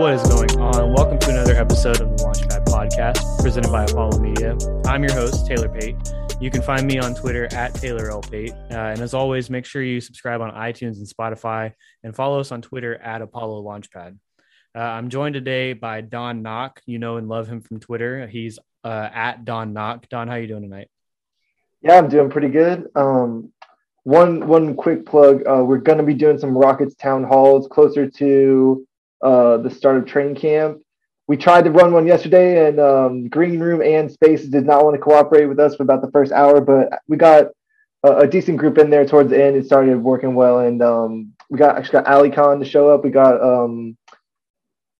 What is going on? Welcome to another episode of the Launchpad Podcast presented by Apollo Media. I'm your host, Taylor Pate. You can find me on Twitter at Taylor L. Pate. Uh, and as always, make sure you subscribe on iTunes and Spotify and follow us on Twitter at Apollo Launchpad. Uh, I'm joined today by Don Knock. You know and love him from Twitter. He's uh, at Don Knock. Don, how are you doing tonight? Yeah, I'm doing pretty good. Um, one one quick plug: uh, we're going to be doing some Rockets town halls closer to uh, the start of training camp. We tried to run one yesterday, and um, Green Room and Spaces did not want to cooperate with us for about the first hour, but we got a, a decent group in there towards the end. It started working well, and um, we got actually got Ali Khan to show up. We got um,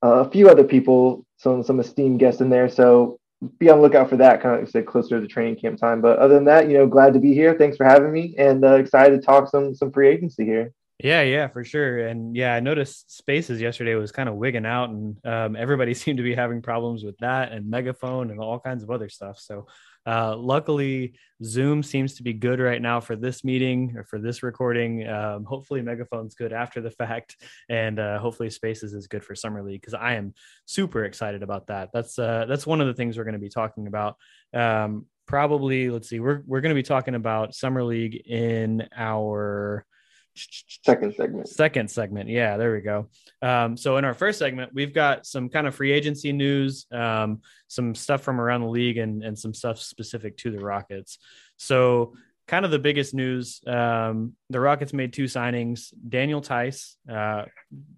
a few other people, some some esteemed guests in there. So be on the lookout for that kind of say closer to training camp time. But other than that, you know, glad to be here. Thanks for having me, and uh, excited to talk some some free agency here. Yeah, yeah, for sure. And yeah, I noticed Spaces yesterday was kind of wigging out, and um, everybody seemed to be having problems with that and Megaphone and all kinds of other stuff. So uh, luckily, Zoom seems to be good right now for this meeting or for this recording. Um, hopefully, Megaphone's good after the fact, and uh, hopefully, Spaces is good for Summer League because I am super excited about that. That's uh, that's one of the things we're going to be talking about. Um, probably, let's see, we're we're going to be talking about Summer League in our second segment. Second segment. Yeah, there we go. Um, so in our first segment, we've got some kind of free agency news, um, some stuff from around the league, and and some stuff specific to the Rockets. So kind of the biggest news: um, the Rockets made two signings. Daniel Theis uh,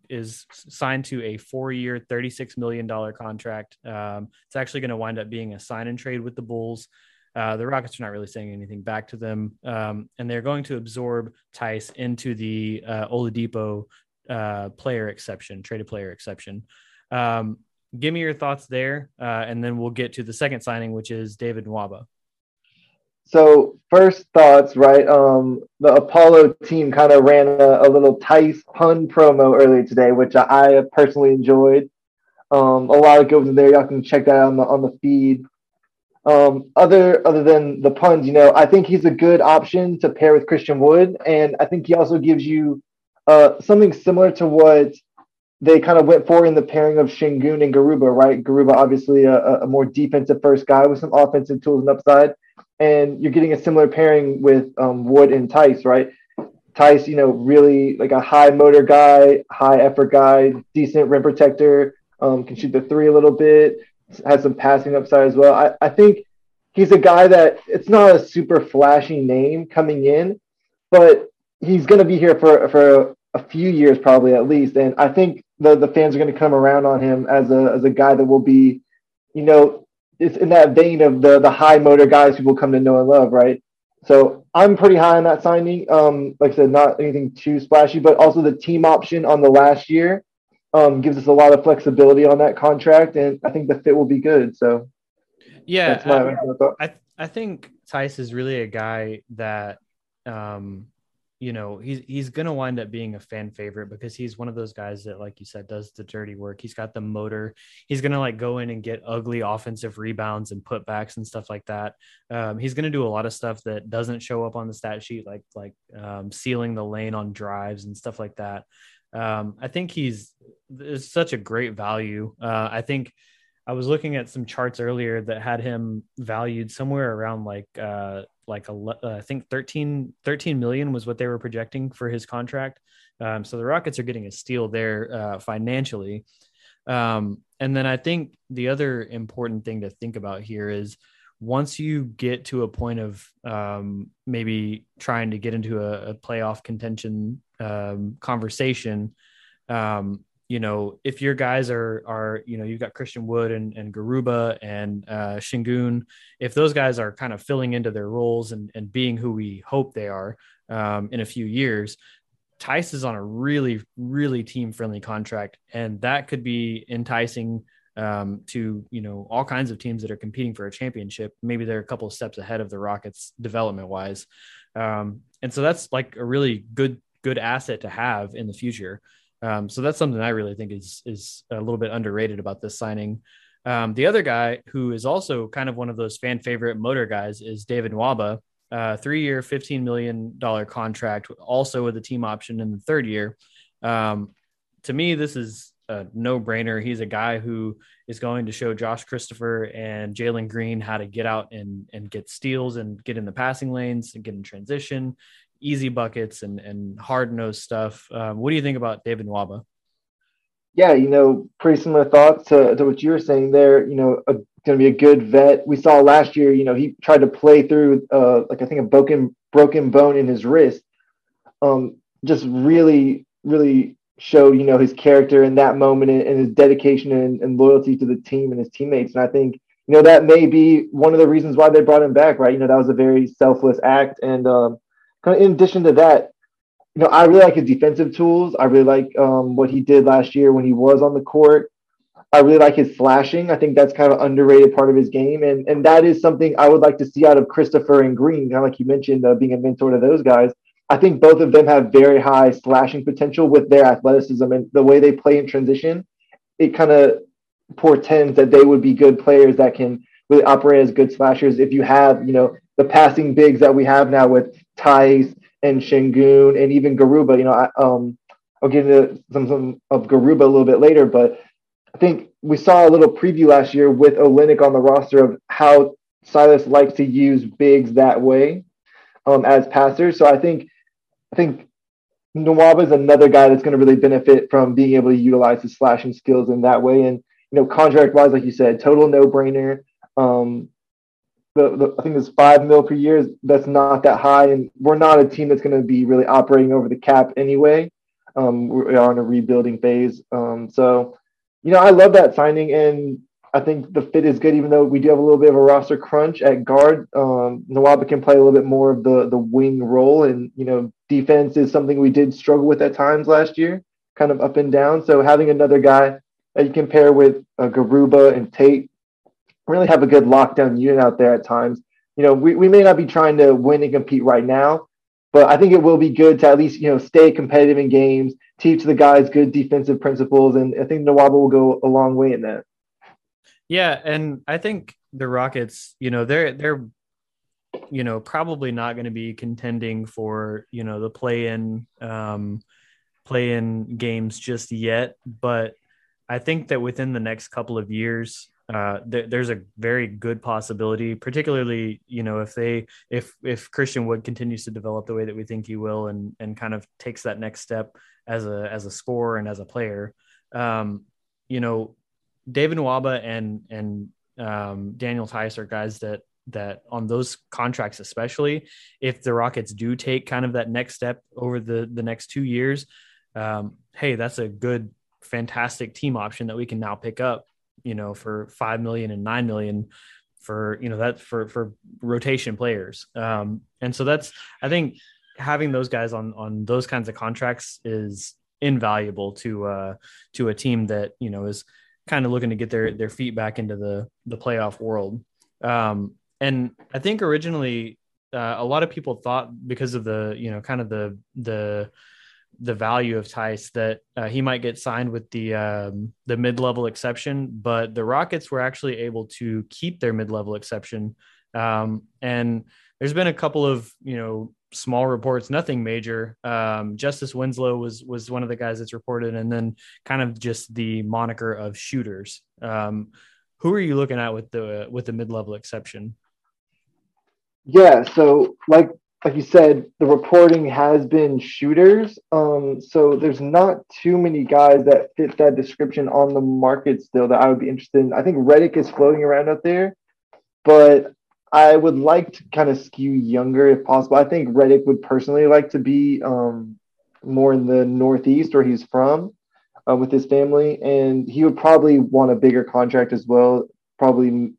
is signed to a four-year, thirty-six million dollar contract. Um, it's actually going to wind up being a sign and trade with the Bulls. Uh, the Rockets are not really saying anything back to them, um, and they're going to absorb Theis into the uh, Oladipo uh, player exception, traded player exception. Um, give me your thoughts there, uh, and then we'll get to the second signing, which is David Nwaba. So first thoughts, right? Um, the Apollo team kind of ran a, a, little Theis pun promo earlier today, which I, I personally enjoyed. Um, a lot of goes in there. Y'all can check that out on the on the feed. Um, other other than the puns, you know, I think he's a good option to pair with Christian Wood, and I think he also gives you uh, something similar to what they kind of went for in the pairing of Sengun and Garuba, right? Garuba, obviously a, a more defensive first guy with some offensive tools and upside, and you're getting a similar pairing with um, Wood and Theis, right? Theis, you know, really like a high motor guy, high effort guy, decent rim protector, um, can shoot the three a little bit has some passing upside as well. I, I think he's a guy that it's not a super flashy name coming in, but he's going to be here for for a few years probably at least. And I think the the fans are going to come around on him as a as a guy that will be, you know, it's in that vein of the the high motor guys people come to know and love, right? So I'm pretty high on that signing. Um, like I said, not anything too splashy, but also the team option on the last year um, gives us a lot of flexibility on that contract, and I think the fit will be good. So, yeah, my, I, I, I think Theis is really a guy that, um, you know, he's he's gonna wind up being a fan favorite because he's one of those guys that, like you said, does the dirty work. He's got the motor. He's gonna like go in and get ugly offensive rebounds and putbacks and stuff like that. Um, he's gonna do a lot of stuff that doesn't show up on the stat sheet, like like um, sealing the lane on drives and stuff like that. Um, I think he's is such a great value. Uh, I think I was looking at some charts earlier that had him valued somewhere around like uh, like a, uh, I think 13, 13 million was what they were projecting for his contract. Um, so the Rockets are getting a steal there uh, financially. Um, and then I think the other important thing to think about here is once you get to a point of um, maybe trying to get into a, a playoff contention um, conversation, um, you know, if your guys are are you know you've got Christian Wood and, and Garuba and uh, Sengun, if those guys are kind of filling into their roles and, and being who we hope they are um, in a few years, Theis is on a really really team friendly contract, and that could be enticing um, to you know all kinds of teams that are competing for a championship. Maybe they're a couple of steps ahead of the Rockets development wise, um, and so that's like a really good good asset to have in the future. Um, so that's something I really think is is a little bit underrated about this signing. Um, the other guy who is also kind of one of those fan favorite motor guys is David Nwaba, uh, three year, $15 million contract, also with a team option in the third year. Um, to me, this is a no brainer. He's a guy who is going to show Josh Christopher and Jalen Green how to get out and, and get steals and get in the passing lanes and get in transition, easy buckets and, and hard nosed stuff. Um, what do you think about David Nwaba? Yeah, you know, pretty similar thoughts to, to what you were saying there. You know, going to be a good vet. We saw last year, you know, he tried to play through, uh, like I think a broken broken bone in his wrist. Um, just really, really showed, you know, his character in that moment and, his dedication and, and, loyalty to the team and his teammates. And I think, you know, that may be one of the reasons why they brought him back, right? You know, that was a very selfless act. And um, in addition to that, you know, I really like his defensive tools. I really like um, what he did last year when he was on the court. I really like his slashing. I think that's kind of underrated part of his game, and and that is something I would like to see out of Christopher and Green. Kind of like you mentioned, uh, being a mentor to those guys. I think both of them have very high slashing potential with their athleticism and the way they play in transition. It kind of portends that they would be good players that can really operate as good slashers. If you have, you know, the passing bigs that we have now with Theis and Sengun and even Garuba, you know, I, um, I'll get into some, some of Garuba a little bit later, but I think we saw a little preview last year with Olynyk on the roster of how Silas likes to use bigs that way um, as passers. So I think I think Nwaba is another guy that's going to really benefit from being able to utilize his slashing skills in that way. And you know, contract wise, like you said, total no brainer. Um, the, the, I think it's five mil per year. That's not that high, and we're not a team that's going to be really operating over the cap anyway. Um, we are in a rebuilding phase. Um, so, you know, I love that signing, and I think the fit is good, even though we do have a little bit of a roster crunch at guard. Um, Nwaba can play a little bit more of the the wing role, and you know, defense is something we did struggle with at times last year, kind of up and down. So having another guy that you can pair with uh, Garuba and Tate really have a good lockdown unit out there at times. You know, we, we may not be trying to win and compete right now, but I think it will be good to at least, you know, stay competitive in games, teach the guys good defensive principles, and I think Nwaba will go a long way in that. Yeah, and I think the Rockets, you know, they're they're you know, probably not going to be contending for, you know, the play in um play in games just yet, but I think that within the next couple of years, uh, th- there's a very good possibility, particularly you know if they if if Christian Wood continues to develop the way that we think he will, and and kind of takes that next step as a as a scorer and as a player, um, you know, David Nwaba and and um, Daniel Theis are guys that that on those contracts, especially if the Rockets do take kind of that next step over the the next two years, um, hey, that's a good, fantastic team option that we can now pick up, you know, for five million and nine million for you know that for for rotation players. Um, and so that's I think having those guys on on those kinds of contracts is invaluable to uh to a team that you know is kind of looking to get their their feet back into the the playoff world. Um, and I think originally uh, a lot of people thought because of the you know kind of the the the value of Theis that uh, he might get signed with the um, the mid level exception, but the Rockets were actually able to keep their mid level exception. Um, and there's been a couple of you know small reports, nothing major. Um, Justice Winslow was was one of the guys that's reported, and then kind of just the moniker of shooters. Um, who are you looking at with the with the mid level exception? Yeah, so like like you said, the reporting has been shooters. Um, so there's not too many guys that fit that description on the market still that I would be interested in. I think Redick is floating around out there, but I would like to kind of skew younger if possible. I think Redick would personally like to be um, more in the Northeast where he's from uh, with his family, and he would probably want a bigger contract as well. Probably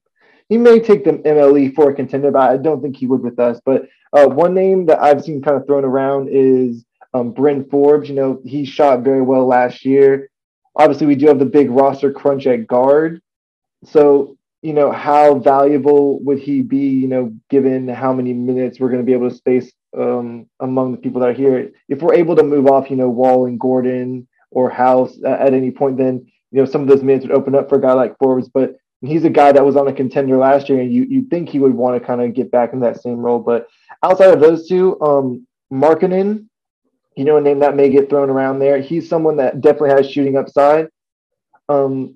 he may take the MLE for a contender, but I don't think he would with us. But uh, one name that I've seen kind of thrown around is um, Bryn Forbes. You know, he shot very well last year. Obviously, we do have the big roster crunch at guard. So you know, how valuable would he be, you know, given how many minutes we're going to be able to space um, among the people that are here? If we're able to move off, you know, Wall and Gordon or House uh, at any point, then, you know, some of those minutes would open up for a guy like Forbes. But he's a guy that was on a contender last year, and you, you'd think he would want to kind of get back in that same role. But outside of those two, um, Markkanen, you know, a name that may get thrown around there. He's someone that definitely has shooting upside Um,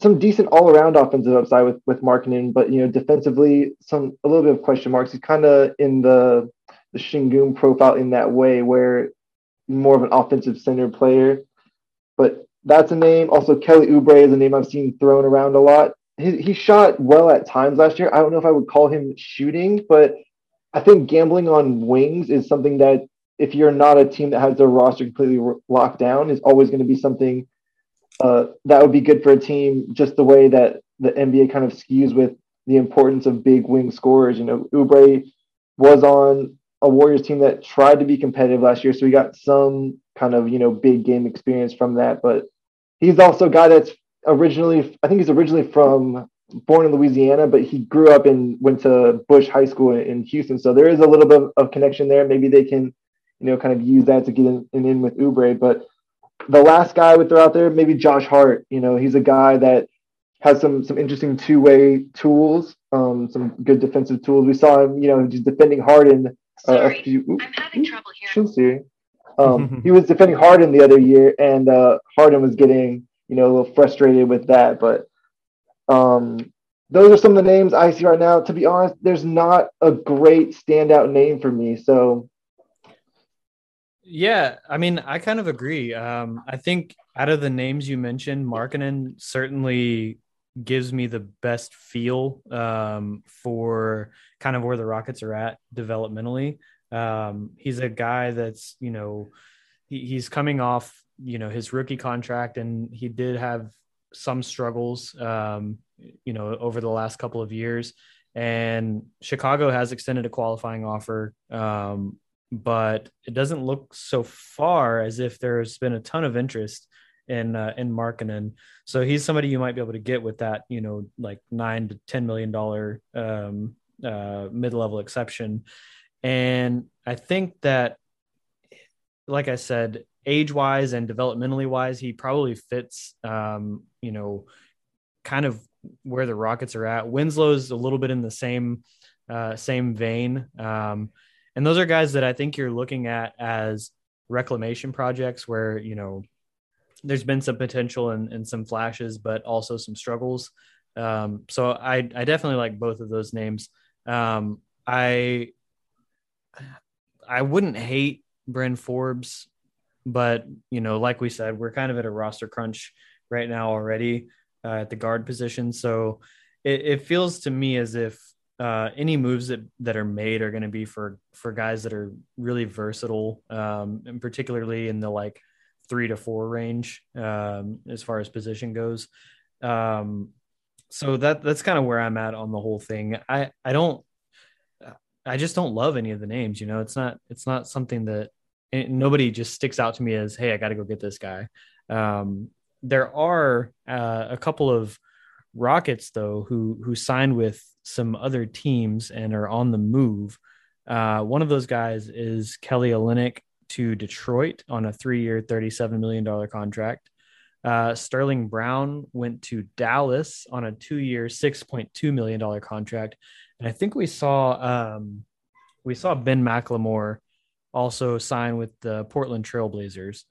some decent all around offensive upside with with Markkanen, but you know defensively some a little bit of question marks. He's kind of in the the Sengun profile in that way, where more of an offensive center player. But that's a name. Also, Kelly Oubre is a name I've seen thrown around a lot. He, he shot well at times last year. I don't know if I would call him shooting, but I think gambling on wings is something that if you're not a team that has their roster completely locked down, is always going to be something uh, that would be good for a team. Just the way that the NBA kind of skews with the importance of big wing scorers. You know, Oubre was on a Warriors team that tried to be competitive last year, so he got some kind of you know big game experience from that. But he's also a guy that's originally, I think he's originally from born in Louisiana, but he grew up and went to Bush High School in Houston. So there is a little bit of connection there. Maybe they can, you know, kind of use that to get in, in with Oubre. But the last guy I would throw out there, maybe Josh Hart. You know, he's a guy that has some some interesting two way tools, um, some good defensive tools. We saw him, you know, just defending Harden Sorry, a few. Oops, I'm having trouble here. Um, he was defending Harden the other year, and uh, Harden was getting you know a little frustrated with that. But um, those are some of the names I see right now. To be honest, there's not a great standout name for me. So yeah, I mean, I kind of agree. Um, I think out of the names you mentioned, Markkanen certainly gives me the best feel um, for kind of where the Rockets are at developmentally. Um, he's a guy that's, you know, he, he's coming off, you know, his rookie contract, and he did have some struggles, um, you know, over the last couple of years. And Chicago has extended a qualifying offer, um, but it doesn't look so far as if there's been a ton of interest in uh, in Markkanen. So he's somebody you might be able to get with that, you know, like nine to ten million dollar um, uh, mid level exception. And I think that, like I said, age wise and developmentally wise, he probably fits, um, you know, kind of where the Rockets are at. Winslow's a little bit in the same uh, same vein. Um, and those are guys that I think you're looking at as reclamation projects where, you know, there's been some potential and, and some flashes, but also some struggles. Um, so I, I definitely like both of those names. Um, I, I wouldn't hate Bryn Forbes, but you know, like we said, we're kind of at a roster crunch right now already uh, at the guard position. So it, it feels to me as if uh, any moves that, that are made are going to be for for guys that are really versatile, um, and particularly in the like three to four range um, as far as position goes. Um, so that that's kind of where I'm at on the whole thing. I I don't I just don't love any of the names. You know, it's not it's not something that nobody just sticks out to me as hey I got to go get this guy. Um, there are uh, a couple of Rockets though who who signed with some other teams and are on the move. Uh, one of those guys is Kelly Olynyk to Detroit on a three year, $37 million contract. Uh, Sterling Brown went to Dallas on a two year, $6.2 million contract. And I think we saw um, we saw Ben McLemore also sign with the Portland Trailblazers.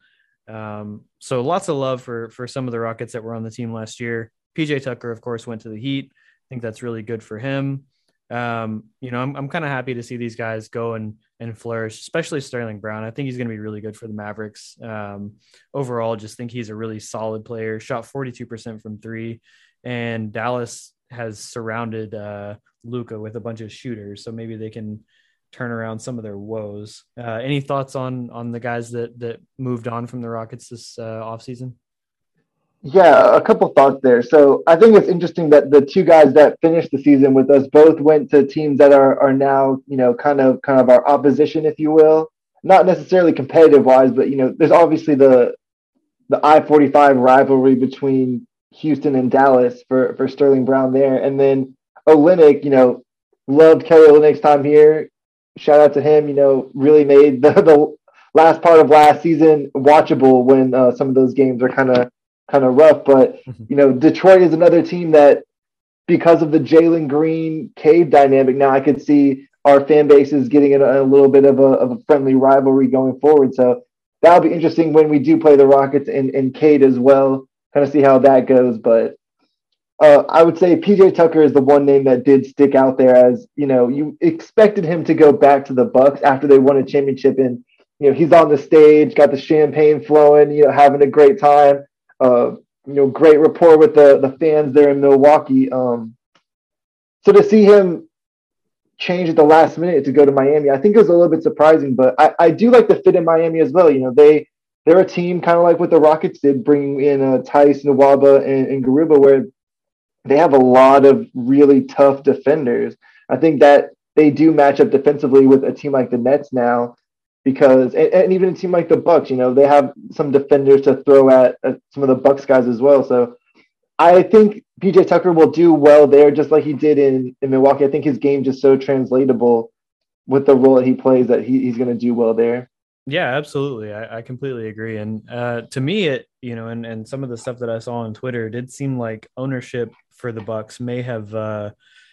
Um, so lots of love for for some of the Rockets that were on the team last year. PJ Tucker, of course, went to the Heat. I think that's really good for him um, you know, I'm, I'm kind of happy to see these guys go and and flourish, especially Sterling Brown. I think he's going to be really good for the Mavericks. Um, overall, just think he's a really solid player. Shot 42% from three, and Dallas has surrounded uh, Luka with a bunch of shooters, so maybe they can turn around some of their woes. Uh, any thoughts on on the guys that that moved on from the Rockets this uh, offseason? Yeah, a couple thoughts there. So I think it's interesting that the two guys that finished the season with us both went to teams that are are now, you know, kind of kind of our opposition, if you will. Not necessarily competitive wise, but you know, there's obviously the the I forty five rivalry between Houston and Dallas for for Sterling Brown there, and then Olynyk, you know, loved Kelly Olynyk's time here. Shout out to him. You know, really made the the last part of last season watchable when uh, some of those games are kind of kind of rough. But mm-hmm. you know, Detroit is another team that, because of the Jalen Green Cade dynamic, now I could see our fan base is getting a, a little bit of a, of a friendly rivalry going forward. So that'll be interesting when we do play the Rockets and, and Cade as well. kind of see how that goes. But uh, I would say PJ Tucker is the one name that did stick out there as you know you expected him to go back to the Bucks after they won a championship and you know he's on the stage, got the champagne flowing, you know having a great time. Uh, you know, great rapport with the the fans there in Milwaukee. Um, so to see him change at the last minute to go to Miami, I think it was a little bit surprising. But I, I do like the fit in Miami as well. You know, they they're a team kind of like what the Rockets did, bringing in uh, Theis, Nwaba, and, and Garuba, where they have a lot of really tough defenders. I think that they do match up defensively with a team like the Nets now, because and, and even a team like the Bucks, you know, they have some defenders to throw at, at some of the Bucks guys as well. So I think PJ Tucker will do well there, just like he did in, in Milwaukee. I think his game just so translatable with the role that he plays that he, he's going to do well there. Yeah, absolutely. I, I completely agree. And uh, to me, it you know, and and some of the stuff that I saw on Twitter did seem like ownership for the Bucks may have uh,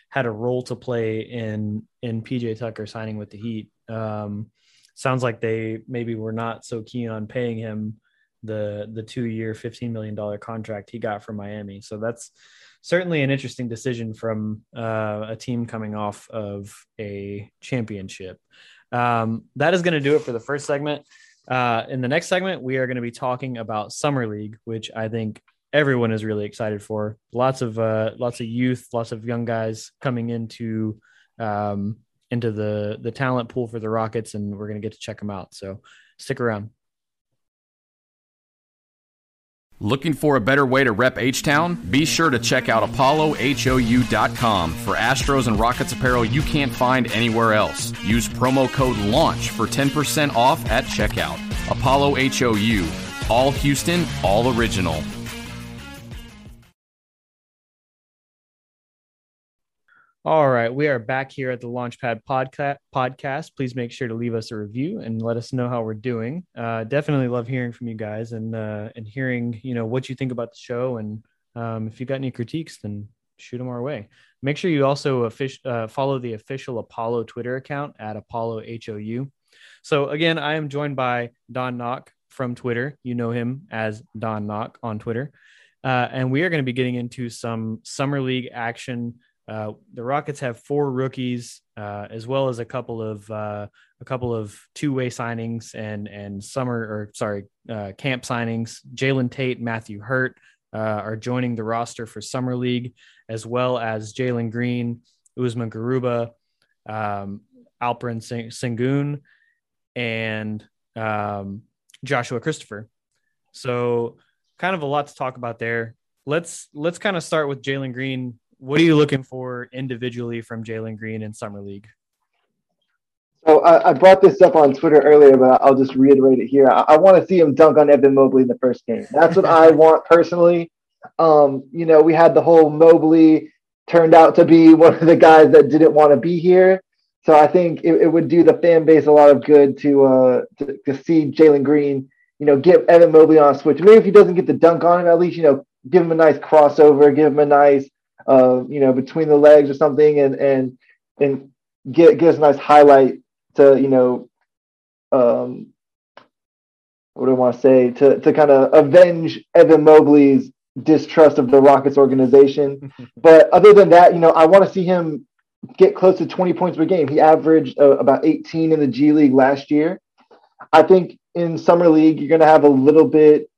had a role to play in in PJ Tucker signing with the Heat. Um, sounds like they maybe were not so keen on paying him the the two year, fifteen million dollar contract he got from Miami. So that's certainly an interesting decision from uh, a team coming off of a championship. Um, that is going to do it for the first segment. Uh, in the next segment, we are going to be talking about summer league, which I think everyone is really excited for. Lots of uh, lots of youth, lots of young guys coming into um, into the the talent pool for the Rockets, and we're going to get to check them out. So stick around. Looking for a better way to rep H Town? Be sure to check out ApolloHOU.com for Astros and Rockets apparel you can't find anywhere else. Use promo code LAUNCH for 10% off at checkout. Apollo HOU. All Houston, all original. All right, we are back here at the Launchpad podcast. Podcast. Please make sure to leave us a review and let us know how we're doing. Uh, definitely love hearing from you guys and uh, and hearing you know what you think about the show and um, if you got any critiques, then shoot them our way. Make sure you also offic- uh, follow the official Apollo Twitter account at Apollo HOU. So again, I am joined by Don Knock from Twitter. You know him as Don Knock on Twitter, uh, and we are going to be getting into some summer league action uh, the Rockets have four rookies, uh, as well as a couple of uh, a couple of two way signings and and summer or sorry uh, camp signings. Jalen Tate, Matthew Hurt uh, are joining the roster for summer league, as well as Jalen Green, Usman Garuba, um, Alperen Sengun, and um, Joshua Christopher. So, kind of a lot to talk about there. Let's let's kind of start with Jalen Green what are you looking for individually from Jalen Green in summer league? So I, I, brought this up on Twitter earlier, but I'll just reiterate it here. I, I want to see him dunk on Evan Mobley in the first game. That's what I want personally. Um, you know, we had the whole Mobley turned out to be one of the guys that didn't want to be here. So I think it, it would do the fan base a lot of good to uh, to, to see Jalen Green, you know, get Evan Mobley on a switch. Maybe if he doesn't get the dunk on him, at least you know, give him a nice crossover, give him a nice uh, you know, between the legs or something, and and and get get us a nice highlight to you know, um, what do I want to say to to kind of avenge Evan Mobley's distrust of the Rockets organization. but other than that, you know, I want to see him get close to 20 points per game. He averaged uh, about 18 in the G League last year. I think in summer league you're going to have a little bit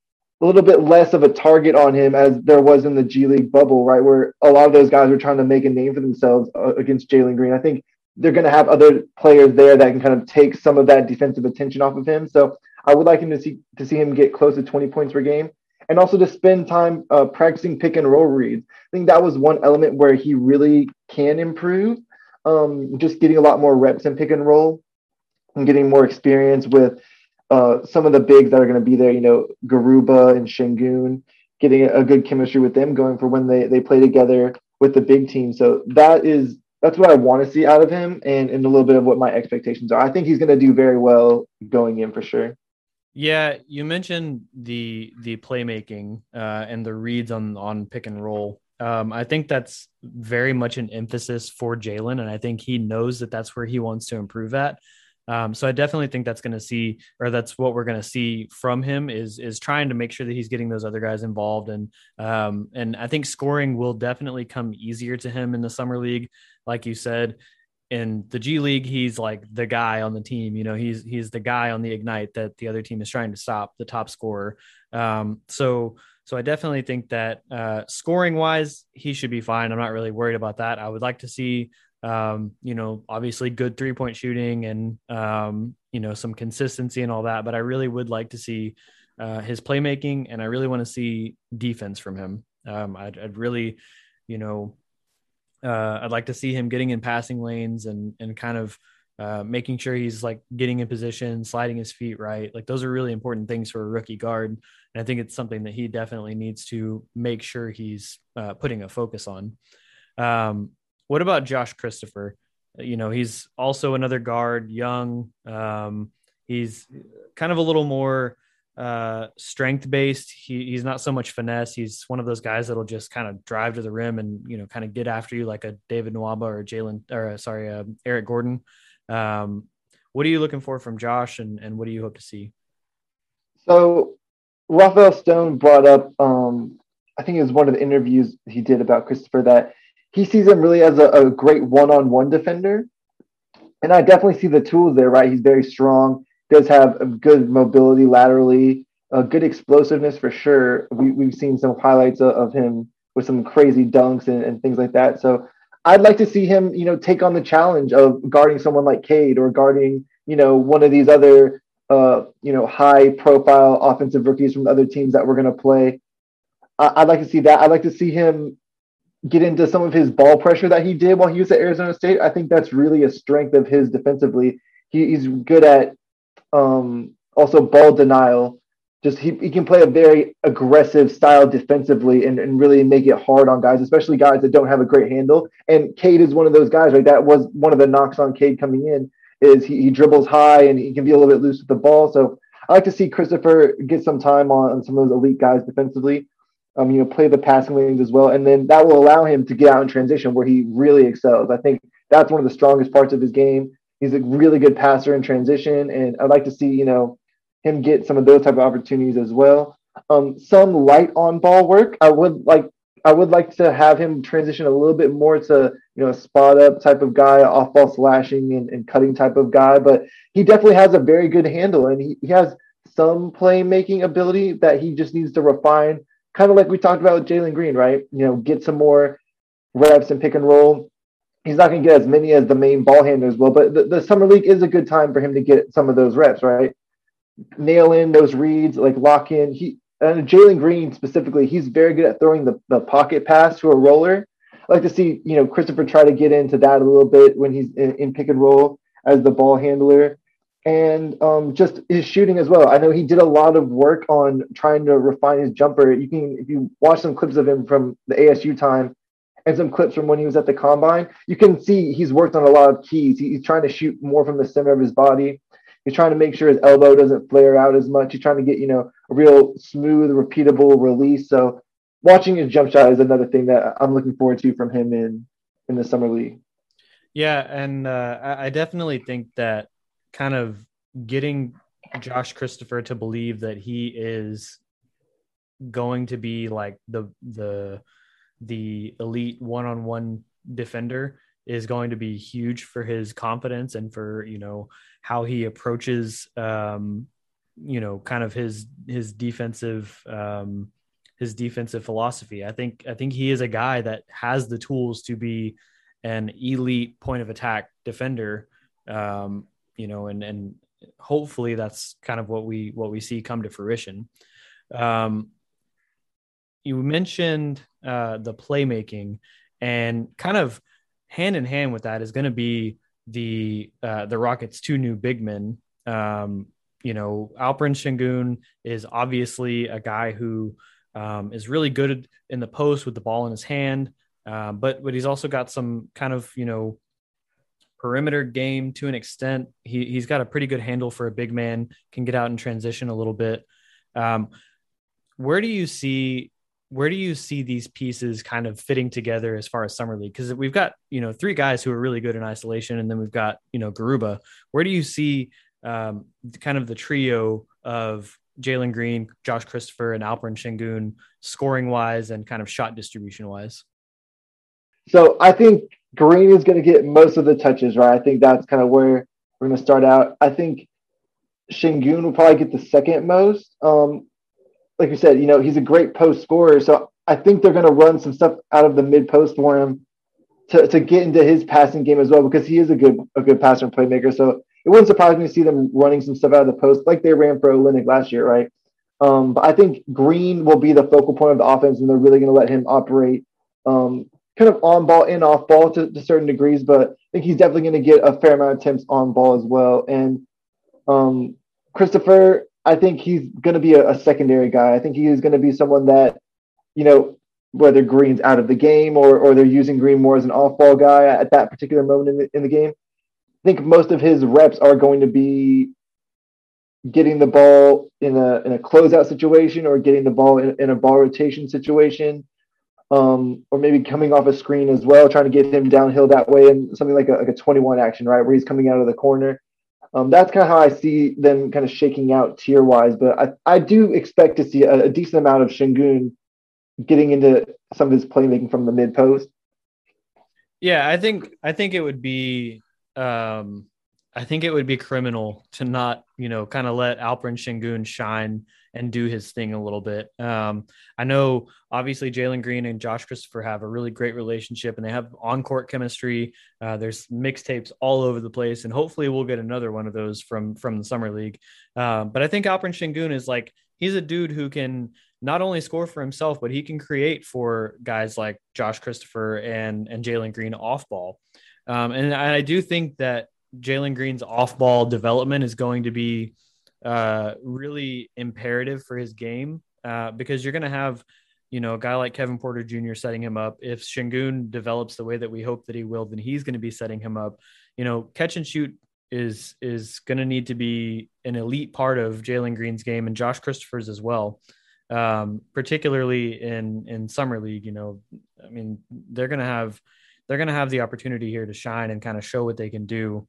a little bit less of a target on him as there was in the G League bubble, right? Where a lot of those guys were trying to make a name for themselves uh, against Jalen Green. I think they're going to have other players there that can kind of take some of that defensive attention off of him. So I would like him to see to see him get close to 20 points per game, and also to spend time uh, practicing pick and roll reads. I think that was one element where he really can improve. Um, just getting a lot more reps in pick and roll and getting more experience with uh, some of the bigs that are going to be there, you know, Garuba and Sengun, getting a, good chemistry with them going for when they, they play together with the big team. So that is that's what I want to see out of him and, and a little bit of what my expectations are. I think he's going to do very well going in for sure. Yeah, you mentioned the the playmaking uh, and the reads on on pick and roll. Um, I think that's very much an emphasis for Jalen, and I think he knows that that's where he wants to improve at. Um, so I definitely think that's going to see, or that's what we're going to see from him is is trying to make sure that he's getting those other guys involved, and um, and I think scoring will definitely come easier to him in the summer league, like you said. In the G League, he's like the guy on the team. You know, he's he's the guy on the ignite that the other team is trying to stop, the top scorer. Um, so so I definitely think that uh, scoring wise, he should be fine. I'm not really worried about that. I would like to see, um, you know, obviously good three point shooting and, um, you know, some consistency and all that. But I really would like to see uh, his playmaking and I really want to see defense from him. Um, I'd, I'd, really, you know, uh, I'd like to see him getting in passing lanes and, and kind of, uh, making sure he's like getting in position, sliding his feet right. Like those are really important things for a rookie guard. And I think it's something that he definitely needs to make sure he's uh, putting a focus on. Um, what about Josh Christopher? You know, he's also another guard, young. Um, he's kind of a little more uh, strength based. He, he's not so much finesse. He's one of those guys that'll just kind of drive to the rim and you know kind of get after you like a David Nwaba or Jalen or uh, sorry uh, Eric Gordon. Um, what are you looking for from Josh, and and what do you hope to see? So, Rafael Stone brought up, um, I think it was one of the interviews he did about Christopher that he sees him really as a, a great one-on-one defender, and I definitely see the tools there. Right, he's very strong, does have good mobility laterally, a good explosiveness for sure. We we've seen some highlights of, of him with some crazy dunks and, and things like that. So I'd like to see him, you know, take on the challenge of guarding someone like Cade or guarding, you know, one of these other, uh, you know, high profile offensive rookies from the other teams that we're going to play. I- would like to see that. I'd like to see him get into some of his ball pressure that he did while he was at Arizona State. I think that's really a strength of his defensively. He, he's good at um, also ball denial just he, he can play a very aggressive style defensively and, and really make it hard on guys, especially guys that don't have a great handle. And Cade is one of those guys, right? That was one of the knocks on Cade coming in is he, he dribbles high and he can be a little bit loose with the ball. So I like to see Christopher get some time on, on some of those elite guys defensively. Um, you know, play the passing lanes as well, and then that will allow him to get out in transition where he really excels. I think that's one of the strongest parts of his game. He's a really good passer in transition, and I'd like to see you know him get some of those type of opportunities as well. Um, some light on ball work. I would like I would like to have him transition a little bit more to you know a spot up type of guy, off ball slashing and, and cutting type of guy. But he definitely has a very good handle and he, he has some playmaking ability that he just needs to refine. Kind of like we talked about with Jalen Green, right? You know, get some more reps and pick and roll. He's not going to get as many as the main ball handlers will, but the, the summer league is a good time for him to get some of those reps, right? nail in those reads, like lock in. He and Jalen Green specifically, he's very good at throwing the, the pocket pass to a roller. I like to see, you know, Christopher try to get into that a little bit when he's in, in pick and roll as the ball handler. And um, just his shooting as well. I know he did a lot of work on trying to refine his jumper. You can, if you watch some clips of him from the ASU time and some clips from when he was at the combine, you can see he's worked on a lot of keys. He's trying to shoot more from the center of his body. He's trying to make sure his elbow doesn't flare out as much. He's trying to get, you know, a real smooth, repeatable release. So watching his jump shot is another thing that I'm looking forward to from him in in the summer league. Yeah, and uh, I definitely think that kind of getting Josh Christopher to believe that he is going to be like the the the elite one-on-one defender is going to be huge for his confidence and for you know how he approaches um, you know kind of his his defensive um, his defensive philosophy. I think I think he is a guy that has the tools to be an elite point of attack defender. Um, you know, and and hopefully that's kind of what we what we see come to fruition. Um, you mentioned uh, the playmaking and kind of hand in hand with that is going to be the uh, the Rockets' two new big men. Um, you know, Alperen Sengun is obviously a guy who um, is really good in the post with the ball in his hand, um, but but he's also got some kind of you know perimeter game to an extent. He he's got a pretty good handle for a big man. Can get out and transition a little bit. Um, where do you see where do you see these pieces kind of fitting together as far as summer league? Because we've got you know three guys who are really good in isolation, and then we've got you know Garuba. Where do you see um, kind of the trio of Jalen Green, Josh Christopher, and Alperen Sengun scoring wise and kind of shot distribution wise? So I think Green is going to get most of the touches, right? I think that's kind of where we're going to start out. I think Sengun will probably get the second most. Um, like you said, you know, he's a great post scorer. So I think they're going to run some stuff out of the mid post for him to, to get into his passing game as well because he is a good a good passer and playmaker. So it wouldn't surprise me to see them running some stuff out of the post like they ran for Olynyk last year, right? Um, but I think Green will be the focal point of the offense, and they're really going to let him operate um, kind of on ball and off ball to, to certain degrees. But I think he's definitely going to get a fair amount of attempts on ball as well. And um, Christopher, I think he's going to be a, a secondary guy. I think he is going to be someone that, you know, whether Green's out of the game or or they're using Green more as an off ball guy at that particular moment in the, in the game. I think most of his reps are going to be getting the ball in a in a closeout situation or getting the ball in, in a ball rotation situation, um, or maybe coming off a screen as well, trying to get him downhill that way and something like a like a 21 action, right, where he's coming out of the corner. Um, that's kind of how I see them kind of shaking out tier wise. But I, I do expect to see a, a decent amount of Sengun getting into some of his playmaking from the mid post. Yeah, I think I think it would be um, I think it would be criminal to not, you know, kind of let Alperen Sengun shine and do his thing a little bit. Um, I know obviously Jalen Green and Josh Christopher have a really great relationship and they have on court chemistry. Uh, there's mixtapes all over the place, and hopefully we'll get another one of those from from the summer league. Uh, but I think Alperen Sengun is like he's a dude who can not only score for himself, but he can create for guys like Josh Christopher and and Jalen Green off ball. Um, and I do think that Jalen Green's off ball development is going to be uh, really imperative for his game uh, because you're going to have, you know, a guy like Kevin Porter Jr. setting him up. If Sengun develops the way that we hope that he will, then he's going to be setting him up. You know, catch and shoot is is going to need to be an elite part of Jalen Green's game and Josh Christopher's as well. Um, particularly in in summer league, you know, I mean, they're going to have they're going to have the opportunity here to shine and kind of show what they can do.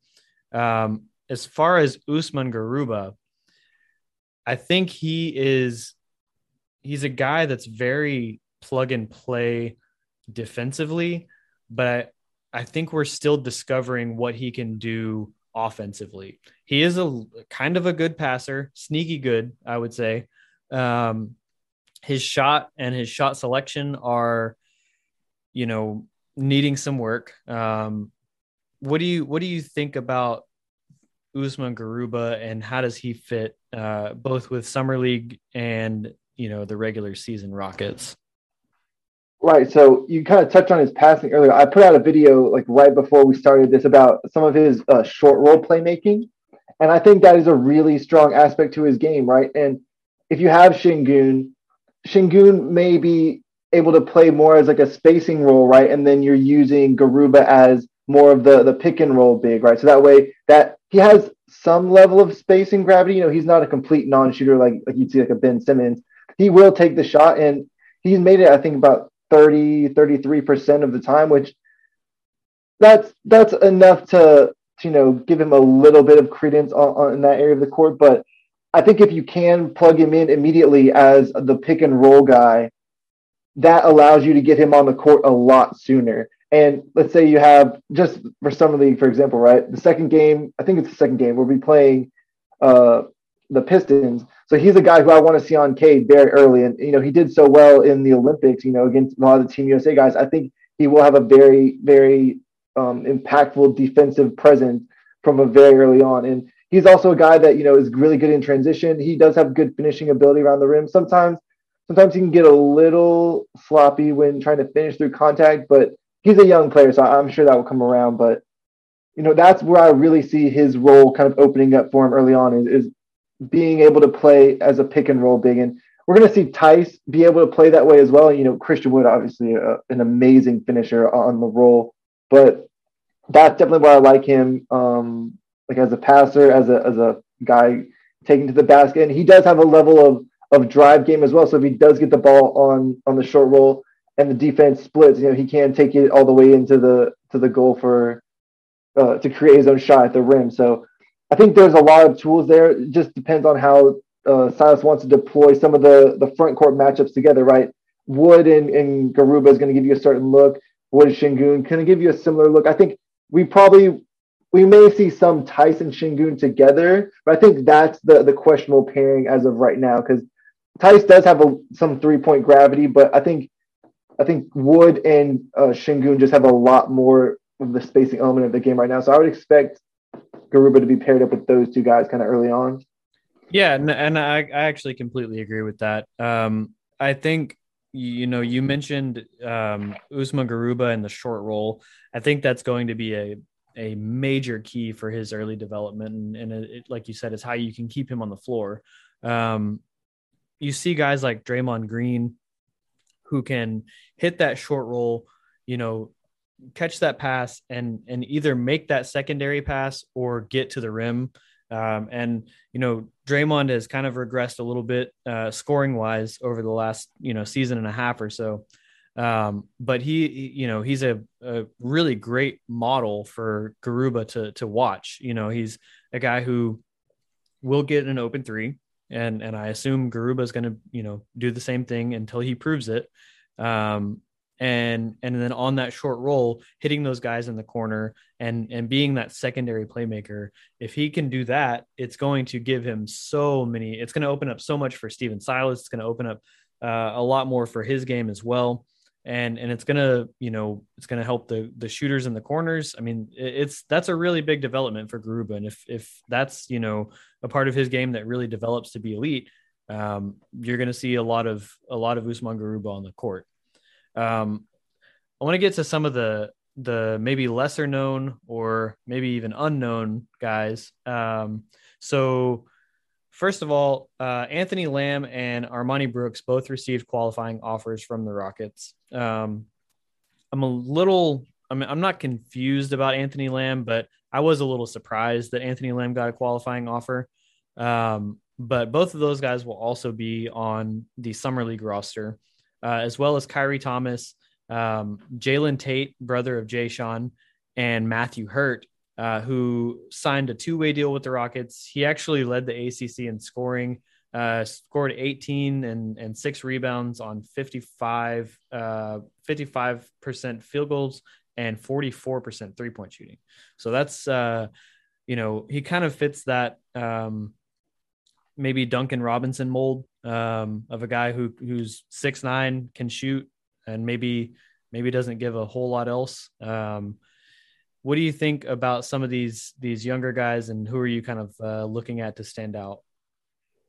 Um, as far as Usman Garuba, I think he is he's a guy that's very plug and play defensively, but I, I think we're still discovering what he can do offensively. He is a kind of a good passer, sneaky good, I would say. Um, his shot and his shot selection are, you know, needing some work. Um, what do you what do you think about Usman Garuba and how does he fit uh, both with summer league and you know the regular season Rockets? Right. So you kind of touched on his passing earlier. I put out a video like right before we started this about some of his uh, short roll playmaking, and I think that is a really strong aspect to his game. Right. And if you have Sengun, Sengun may be able to play more as like a spacing role, right? And then you're using Garuba as more of the the pick and roll big, right? So that way that he has some level of spacing gravity. You know, he's not a complete non-shooter like like you'd see like a Ben Simmons. He will take the shot and he's made it, I think, about 30, 33% of the time, which that's that's enough to, to you know give him a little bit of credence on, on in that area of the court. But I think if you can plug him in immediately as the pick and roll guy, that allows you to get him on the court a lot sooner. And let's say you have just for summer league, for example, right? The second game, I think it's the second game, we'll be playing uh, the Pistons. So he's a guy who I want to see on Cade very early. And you know, he did so well in the Olympics, you know, against a lot of the Team USA guys. I think he will have a very, very um, impactful defensive presence from a very early on. And he's also a guy that, you know, is really good in transition. He does have good finishing ability around the rim. Sometimes sometimes he can get a little sloppy when trying to finish through contact, but he's a young player, so I'm sure that will come around. But you know, that's where I really see his role kind of opening up for him early on is, is being able to play as a pick and roll big. And we're going to see Theis be able to play that way as well. You know, Christian Wood, obviously a, an amazing finisher on the roll, but that's definitely where I like him. Um, like as a passer, as a as a guy taking to the basket, and he does have a level of of drive game as well. So if he does get the ball on on the short roll and the defense splits, you know, he can take it all the way into the to the goal for uh, to create his own shot at the rim. So I think there's a lot of tools there. It just depends on how uh, Silas wants to deploy some of the the front court matchups together, right? Wood and, and Garuba is going to give you a certain look. Wood Sengun can give you a similar look. I think we probably we may see some Tyson Sengun together, but I think that's the the questionable pairing as of right now because Theis does have a, some three point gravity, but I think I think Wood and uh, Sengun just have a lot more of the spacing element of the game right now. So I would expect Garuba to be paired up with those two guys kind of early on. Yeah, and, and I, I actually completely agree with that. Um, I think you know you mentioned um, Usman Garuba in the short roll. I think that's going to be a a major key for his early development, and, and it, like you said, is how you can keep him on the floor. Um, you see guys like Draymond Green who can hit that short roll, you know, catch that pass and and either make that secondary pass or get to the rim. Um, and you know, Draymond has kind of regressed a little bit uh, scoring wise over the last you know season and a half or so. Um, but he, you know, he's a, a really great model for Garuba to to watch. You know, he's a guy who will get an open three, and and I assume Garuba is going to you know do the same thing until he proves it. Um, and and then on that short roll, hitting those guys in the corner and and being that secondary playmaker. If he can do that, it's going to give him so many. It's going to open up so much for Stephen Silas. It's going to open up uh, a lot more for his game as well and and it's gonna you know it's gonna help the the shooters in the corners. I mean, it's that's a really big development for Garuba, and if if that's you know a part of his game that really develops to be elite, um, you're gonna see a lot of a lot of Usman Garuba on the court. Um, I want to get to some of the the maybe lesser known or maybe even unknown guys. Um, so First of all, uh, Anthony Lamb and Armoni Brooks both received qualifying offers from the Rockets. Um, I'm a little, I mean, I'm not confused about Anthony Lamb, but I was a little surprised that Anthony Lamb got a qualifying offer. Um, but both of those guys will also be on the Summer League roster, uh, as well as Khyri Thomas, um, Jalen Tate, brother of Jae'Sean, and Matthew Hurt, uh, who signed a two-way deal with the Rockets. He actually led the ACC in scoring, uh, scored 18 and, and six rebounds on 55, uh, 55% field goals and 44% three-point shooting. So that's, uh, you know, he kind of fits that um, maybe Duncan Robinson mold um, of a guy who who's six nine can shoot and maybe maybe doesn't give a whole lot else. Um, what do you think about some of these these younger guys, and who are you kind of uh, looking at to stand out?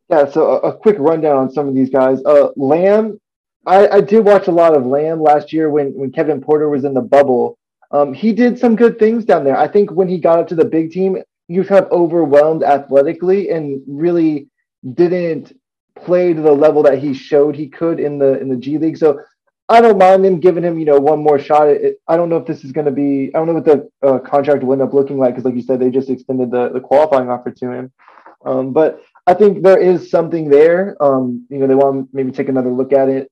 Yeah, so a, a, quick rundown on some of these guys. Uh, Lamb, I, I did watch a lot of Lamb last year when when Kevin Porter was in the bubble. Um, he did some good things down there. I think when he got up to the big team, he was kind of overwhelmed athletically and really didn't play to the level that he showed he could in the in the G League. So I don't mind them giving him, you know, one more shot. It, I don't know if this is going to be. I don't know what the uh, contract will end up looking like because, like you said, they just extended the, the qualifying offer to him. Um, but I think there is something there. Um, you know, they want to maybe take another look at it.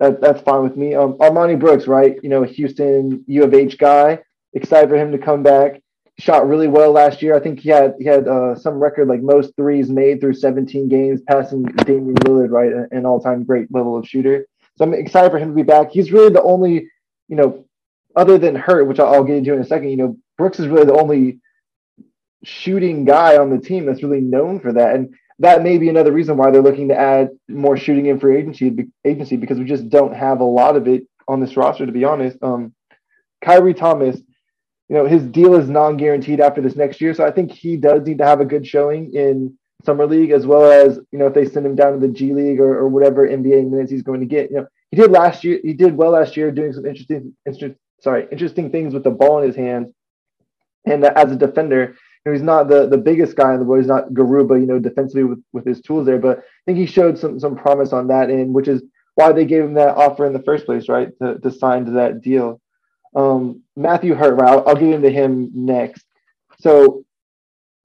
That that's fine with me. Um, Armoni Brooks, right? You know, Houston U of H guy. Excited for him to come back. Shot really well last year. I think he had he had uh, some record like most threes made through 17 games, passing Damian Lillard, right, an all time great level of shooter. So I'm excited for him to be back. He's really the only, you know, other than Hurt, which I'll get into in a second. You know, Brooks is really the only shooting guy on the team that's really known for that, and that may be another reason why they're looking to add more shooting in free agency agency because we just don't have a lot of it on this roster. To be honest, um, Khyri Thomas, you know, his deal is non-guaranteed after this next year, so I think he does need to have a good showing in summer league, as well as you know if they send him down to the G League or, or whatever NBA minutes he's going to get. You know, he did last year. He did well last year, doing some interesting, interesting sorry, interesting things with the ball in his hands. And as a defender, you know, he's not the, the biggest guy in the world. He's not Garuba, you know, defensively with, with his tools there. But I think he showed some some promise on that end, which is why they gave him that offer in the first place, right? To, to sign to that deal. Um, Matthew Hurt, right? I'll, I'll get into him next. So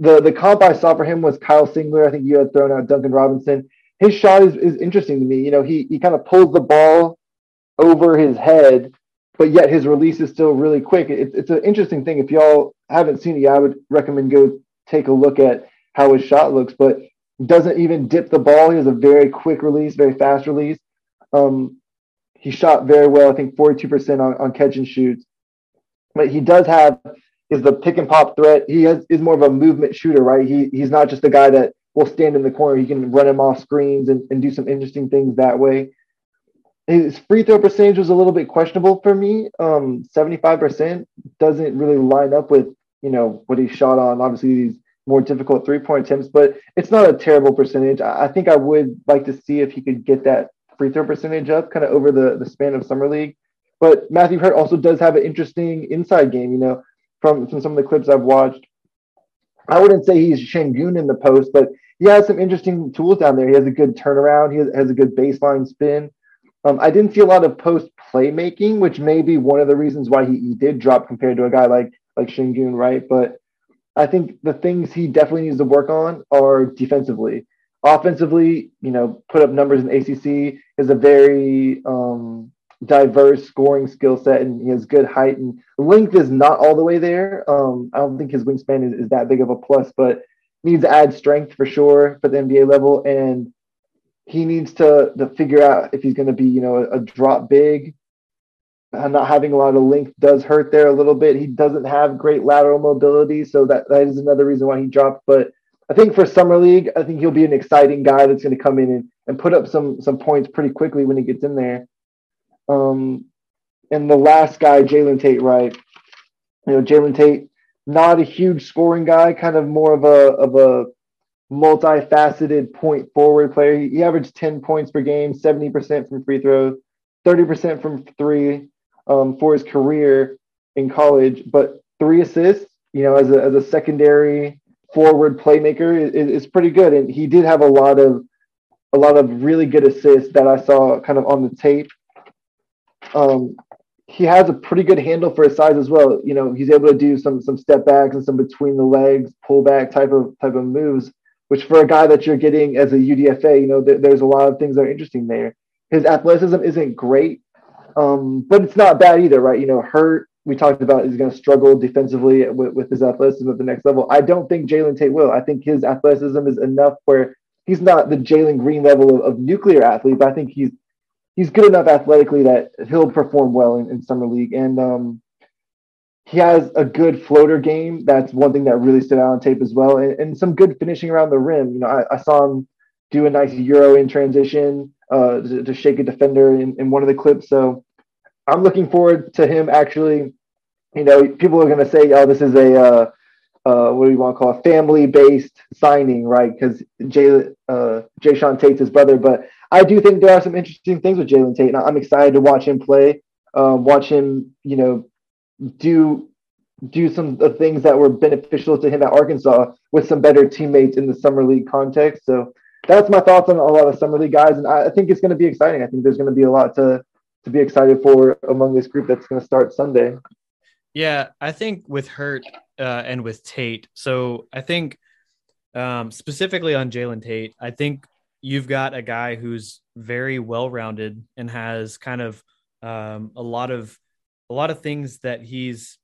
the the comp I saw for him was Kyle Singler. I think you had thrown out Duncan Robinson. his shot is, is interesting to me. You know, he he kind of pulls the ball over his head, but yet his release is still really quick. It's it's an interesting thing. If y'all haven't seen it, I would recommend go take a look at how his shot looks. But doesn't even dip the ball. He has a very quick release, very fast release. Um, he shot very well. I think 42% on, on catch and shoots. But he does have is the pick and pop threat. He has, is more of a movement shooter, right? He he's not just a guy that will stand in the corner. He can run him off screens and, and do some interesting things that way. His free throw percentage was a little bit questionable for me. Um, 75% doesn't really line up with, you know, what he shot on. Obviously, these more difficult three point attempts, but it's not a terrible percentage. I think I would like to see if he could get that free throw percentage up kind of over the, the span of summer league. But Matthew Hurt also does have an interesting inside game, you know, from, from some of the clips I've watched. I wouldn't say he's Sengun in the post, but he has some interesting tools down there. He has a good turnaround. He has, has a good baseline spin. Um, I didn't see a lot of post playmaking, which may be one of the reasons why he, he did drop compared to a guy like like Sengun, right? But I think the things he definitely needs to work on are defensively. Offensively, you know, put up numbers in ACC is a very um, diverse scoring skill set, and he has good height and length is not all the way there. Um, I don't think his wingspan is, is that big of a plus, but needs to add strength for sure for the NBA level, and he needs to to figure out if he's going to be, you know, a, a drop big uh, not having a lot of length does hurt there a little bit. He doesn't have great lateral mobility, so that, that is another reason why he dropped. But I think for summer league, I think he'll be an exciting guy that's going to come in and, and put up some some points pretty quickly when he gets in there. Um, and the last guy, Jalen Tate, right? You know, Jalen Tate, not a huge scoring guy, kind of more of a of a multifaceted point forward player. He, averaged 10 points per game, 70% from free throws, 30% from three, um, for his career in college, but three assists, you know, as a, as a secondary forward playmaker is, is pretty good. And he did have a lot of a lot of really good assists that I saw kind of on the tape. Um, he has a pretty good handle for his size as well. You know, he's able to do some some step backs and some between the legs pullback type of type of moves, which for a guy that you're getting as a UDFA, you know, th- there's a lot of things that are interesting there. His athleticism isn't great, um, but it's not bad either, right? You know, Hurt, we talked about, is going to struggle defensively with, with his athleticism at the next level. I don't think Jalen Tate will. I think his athleticism is enough where he's not the Jalen Green level of, of, nuclear athlete, but I think he's he's good enough athletically that he'll perform well in, in summer league. And um, he has a good floater game. That's one thing that really stood out on tape as well, and, and some good finishing around the rim. You know, I, I saw him do a nice euro in transition uh, to, to, shake a defender in, in one of the clips. So I'm looking forward to him actually. You know, people are going to say, "Oh, this is a uh, uh, what do you want to call a family-based signing, right?" Because Jay uh, Jae'Sean Tate's his brother, but I do think there are some interesting things with Jalen Tate, and I'm excited to watch him play, um, watch him, you know, do do some of the things that were beneficial to him at Arkansas with some better teammates in the summer league context. So that's my thoughts on a lot of summer league guys, and I, think it's going to be exciting. I think there's going to be a lot to to be excited for among this group that's going to start Sunday. Yeah, I think with Hurt uh, and with Tate. So I think um, specifically on Jalen Tate, I think you've got a guy who's very well rounded and has kind of um, a lot of a lot of things that he's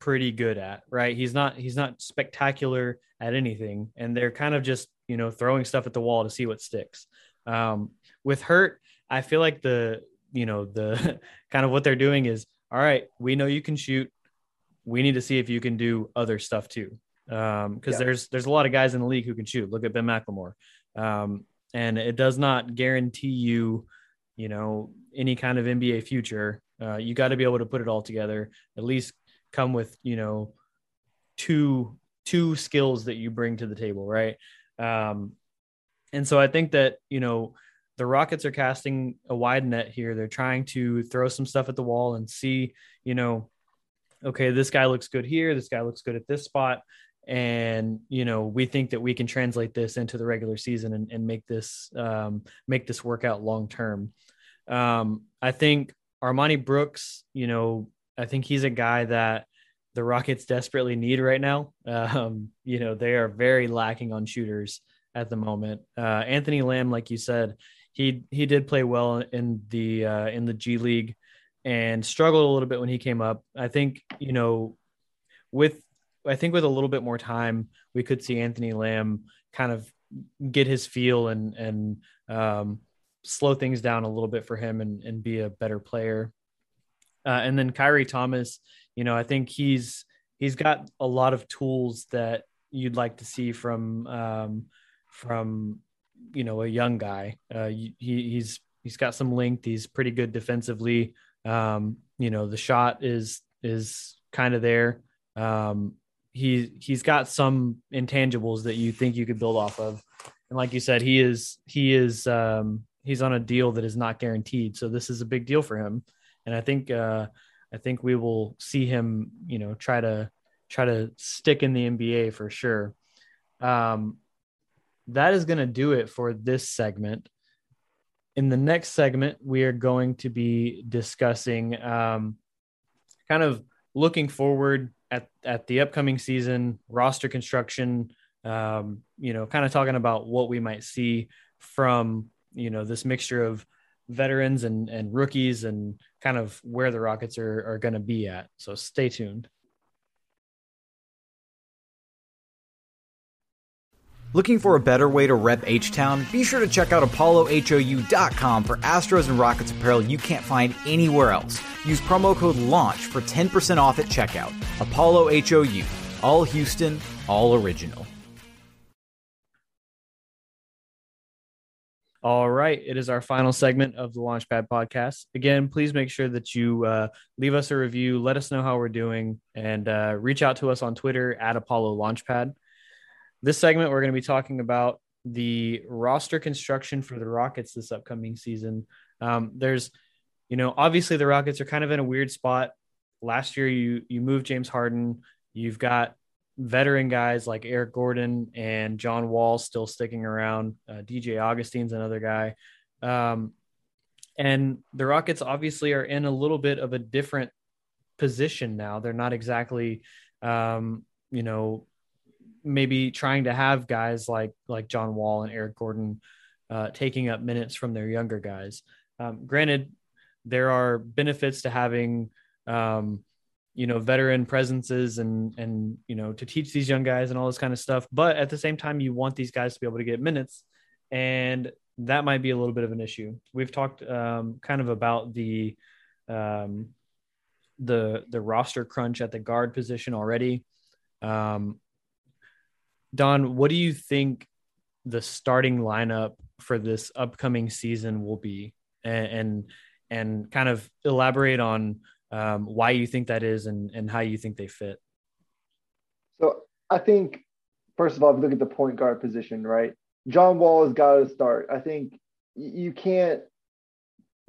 pretty good at. Right? He's not he's not spectacular at anything, and they're kind of just you know, throwing stuff at the wall to see what sticks. Um, with Hurt, I feel like the, you know, the kind of what they're doing is, all right, we know you can shoot. We need to see if you can do other stuff too. Um, because yeah. there's there's a lot of guys in the league who can shoot. Look at Ben McLemore. Um, and it does not guarantee you, you know, any kind of NBA future. Uh, you got to be able to put it all together. At least come with, you know, two two skills that you bring to the table, right? Um, and so I think that, you know, the Rockets are casting a wide net here. They're trying to throw some stuff at the wall and see, you know, okay, this guy looks good here. This guy looks good at this spot. And, you know, we think that we can translate this into the regular season and, and make this, um, make this work out long term. Um, I think Armoni Brooks, you know, I think he's a guy that the Rockets desperately need right now. Um, you know, they are very lacking on shooters. at the moment. Uh, Anthony Lamb, like you said, he he did play well in the uh, in the G League and struggled a little bit when he came up. I think you know with I think with a little bit more time, we could see Anthony Lamb kind of get his feel and and um, slow things down a little bit for him and, and be a better player. Uh, and then Khyri Thomas, you know, I think he's he's got a lot of tools that you'd like to see from um, from you know a young guy. Uh, he, he's he's got some length. He's pretty good defensively. Um, you know, the shot is is kind of there. Um, he he's got some intangibles that you think you could build off of. And like you said, he is he is um, he's on a deal that is not guaranteed. So this is a big deal for him. And I think uh, I think we will see him, you know, try to try to stick in the NBA for sure. Um, that is going to do it for this segment. In the next segment, we are going to be discussing um, kind of looking forward at, at the upcoming season, roster construction, um, you know, kind of talking about what we might see from, you know, this mixture of veterans and, and rookies and kind of where the Rockets are, are going to be at. So stay tuned. Looking for a better way to rep H Town? Be sure to check out ApolloHOU.com for Astros and Rockets apparel you can't find anywhere else. Use promo code LAUNCH for 10% off at checkout. Apollo HOU. All Houston, all original. All right. It is our final segment of the Launchpad podcast. Again, please make sure that you uh, leave us a review, let us know how we're doing, and uh, reach out to us on Twitter at Apollo Launchpad. This segment, we're going to be talking about the roster construction for the Rockets this upcoming season. Um, there's, you know, obviously the Rockets are kind of in a weird spot. Last year, you you moved James Harden. You've got veteran guys like Eric Gordon and John Wall still sticking around. Uh, DJ Augustin's another guy. Um, and the Rockets obviously are in a little bit of a different position now. They're not exactly, um, you know, maybe trying to have guys like like John Wall and Eric Gordon uh, taking up minutes from their younger guys. Um, granted, there are benefits to having um, you know veteran presences and and you know to teach these young guys and all this kind of stuff. But at the same time, you want these guys to be able to get minutes, and that might be a little bit of an issue. We've talked um, kind of about the um, the the roster crunch at the guard position already. Um, Don, what do you think the starting lineup for this upcoming season will be, and and, and kind of elaborate on um, why you think that is and and how you think they fit? So I think first of all, if you look at the point guard position, right? John Wall has got to start. I think you can't.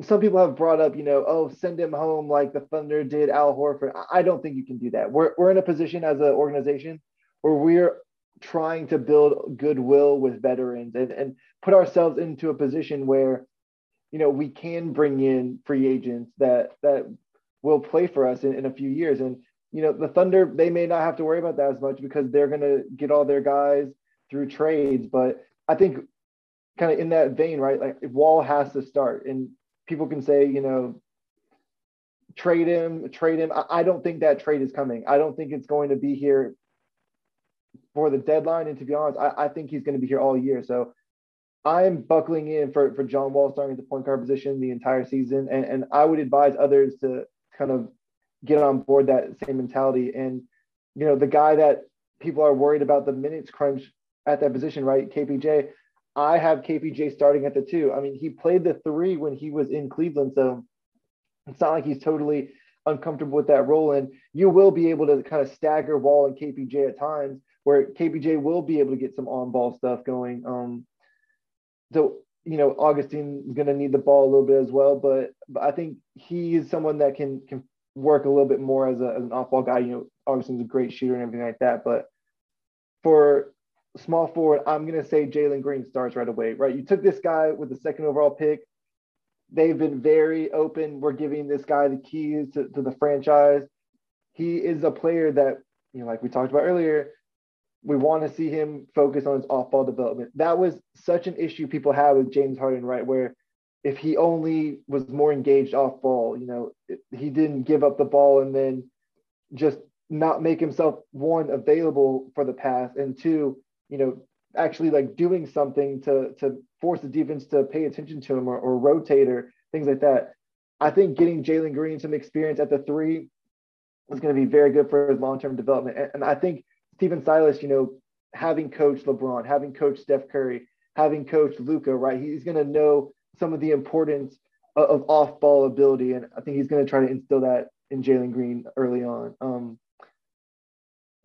Some people have brought up, you know, oh, send him home like the Thunder did Al Horford. I don't think you can do that. We're we're in a position as an organization where we're trying to build goodwill with veterans and, and put ourselves into a position where you know we can bring in free agents that that will play for us in, in a few years. And you know the thunder they may not have to worry about that as much because they're going to get all their guys through trades. But i think kind of in that vein right like wall has to start and people can say you know trade him trade him I, I don't think that trade is coming. I don't think it's going to be here for the deadline. And to be honest, I, I think he's going to be here all year. So I'm buckling in for, for John Wall starting at the point guard position the entire season. And, and I would advise others to kind of get on board that same mentality. And, you know, the guy that people are worried about the minutes crunch at that position, right? KPJ. I have KPJ starting at the two. I mean, he played the three when he was in Cleveland. So it's not like he's totally uncomfortable with that role. And you will be able to kind of stagger Wall and KPJ at times where KPJ will be able to get some on ball stuff going. Um, so, you know, Augustin is going to need the ball a little bit as well, but, but I think he is someone that can, can work a little bit more as, a, as an off ball guy. You know, Augustin's a great shooter and everything like that. But for small forward, I'm going to say Jalen Green starts right away, right? You took this guy with the second overall pick. They've been very open. We're giving this guy the keys to, to the franchise. He is a player that, you know, like we talked about earlier, we want to see him focus on his off ball development. That was such an issue people had with James Harden, right? Where if he only was more engaged off ball, you know, he didn't give up the ball and then just not make himself one available for the pass and two, you know, actually like doing something to to force the defense to pay attention to him or, or rotate or things like that. I think getting Jalen Green some experience at the three is going to be very good for his long term development. And, and I think Stephen Silas, you know, having coached LeBron, having coached Steph Curry, having coached Luka, right? He's going to know some of the importance of, of off ball ability. And I think he's going to try to instill that in Jalen Green early on. Um,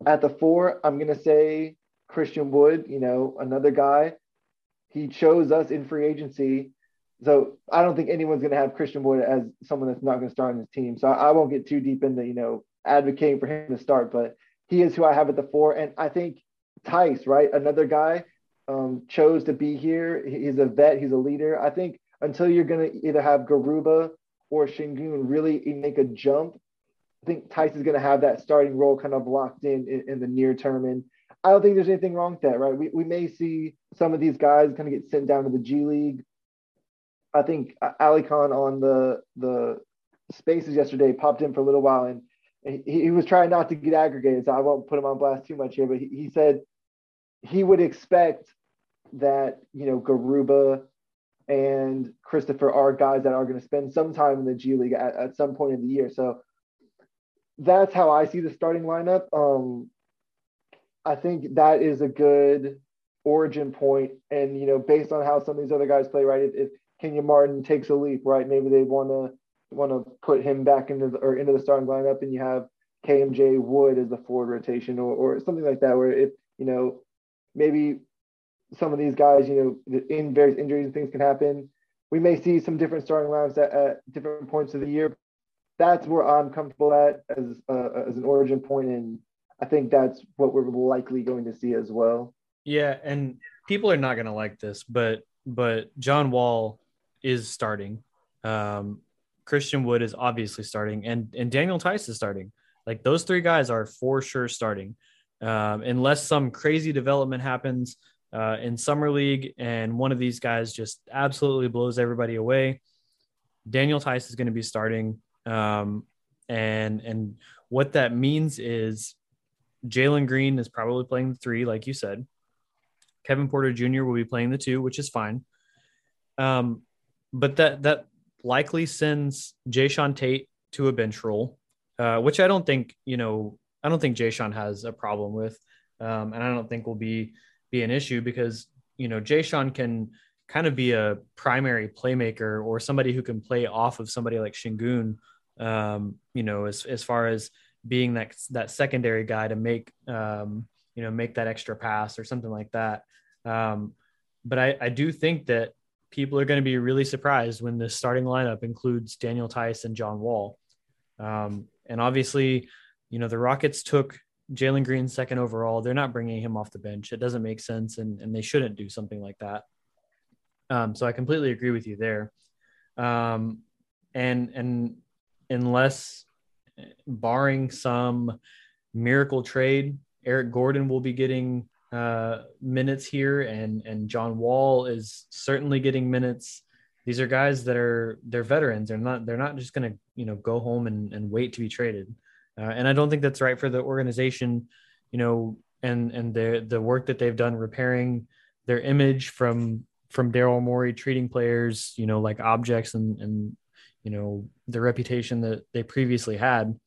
at the four, I'm going to say Christian Wood, you know, another guy. He chose us in free agency. So I don't think anyone's going to have Christian Wood as someone that's not going to start on his team. So I, I won't get too deep into, you know, advocating for him to start, but he is who I have at the four. And I think Theis, right, another guy, um, chose to be here. He's a vet. He's a leader. I think until you're going to either have Garuba or Sengun really make a jump, I think Theis is going to have that starting role kind of locked in, in, in the near term. And I don't think there's anything wrong with that, right? We, we may see some of these guys kind of get sent down to the G League. I think Ali Khan on the the spaces yesterday popped in for a little while and he, he was trying not to get aggregated, so I won't put him on blast too much here, but he, he said he would expect that, you know, Garuba and Christopher are guys that are going to spend some time in the G League at, at some point in the year. So that's how I see the starting lineup. Um, I think that is a good origin point, and you know, based on how some of these other guys play, right? If, if Kenyon Martin takes a leap, right? Maybe they want to want to put him back into the or into the starting lineup, and you have KMJ Wood as the forward rotation, or or something like that, where if you know maybe some of these guys, you know, in various injuries and things can happen. We may see some different starting lineups at, at different points of the year. That's where I'm comfortable at as uh, as an origin point, and I think that's what we're likely going to see as well. Yeah, and people are not going to like this, but but John Wall is starting. Um, Christian Wood is obviously starting, and and Daniel Theis is starting. Like those three guys are for sure starting, um, unless some crazy development happens uh, in summer league and one of these guys just absolutely blows everybody away. Daniel Theis is going to be starting, um, and and what that means is Jalen Green is probably playing the three, like you said. Kevin Porter Jr. will be playing the two, which is fine. Um, but that that likely sends Jae'Sean Tate to a bench role, uh, which I don't think, you know, I don't think Jae'Sean has a problem with. Um, and I don't think will be be an issue because, you know, Jae'Sean can kind of be a primary playmaker or somebody who can play off of somebody like Sengun, um, you know, as, as far as being that, that secondary guy to make, um, you know, make that extra pass or something like that. Um, but I, I do think that people are going to be really surprised when the starting lineup includes Daniel Theis and John Wall. Um, and obviously, you know, the Rockets took Jalen Green second overall. They're not bringing him off the bench. It doesn't make sense, and, and they shouldn't do something like that. Um, so I completely agree with you there. Um, and and unless, barring some miracle trade, Eric Gordon will be getting uh, minutes here, and and John Wall is certainly getting minutes. These are guys that are they're veterans. They're not they're not just going to you know go home and, and wait to be traded. Uh, and I don't think that's right for the organization, you know, and and the the work that they've done repairing their image from from Daryl Morey treating players, you know, like objects and and you know the reputation that they previously had.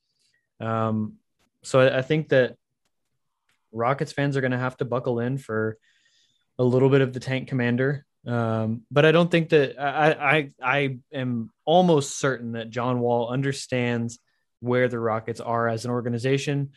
Um, so I, I think that Rockets fans are going to have to buckle in for a little bit of the tank commander. Um, but I don't think that I, I I am almost certain that John Wall understands where the Rockets are as an organization,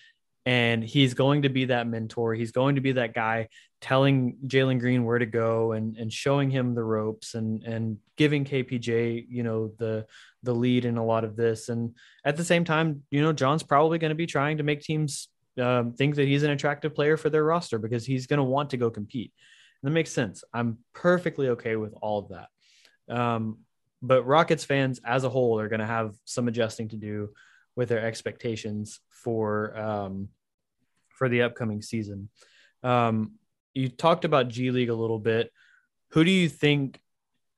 and he's going to be that mentor. He's going to be that guy telling Jalen Green where to go and and showing him the ropes and and giving KPJ you know the the lead in a lot of this. And at the same time, you know, John's probably going to be trying to make teams um, think that he's an attractive player for their roster because he's going to want to go compete. And that makes sense. I'm perfectly okay with all of that. Um, but Rockets fans as a whole are going to have some adjusting to do with their expectations for um, for the upcoming season. Um, you talked about G League a little bit. Who do you think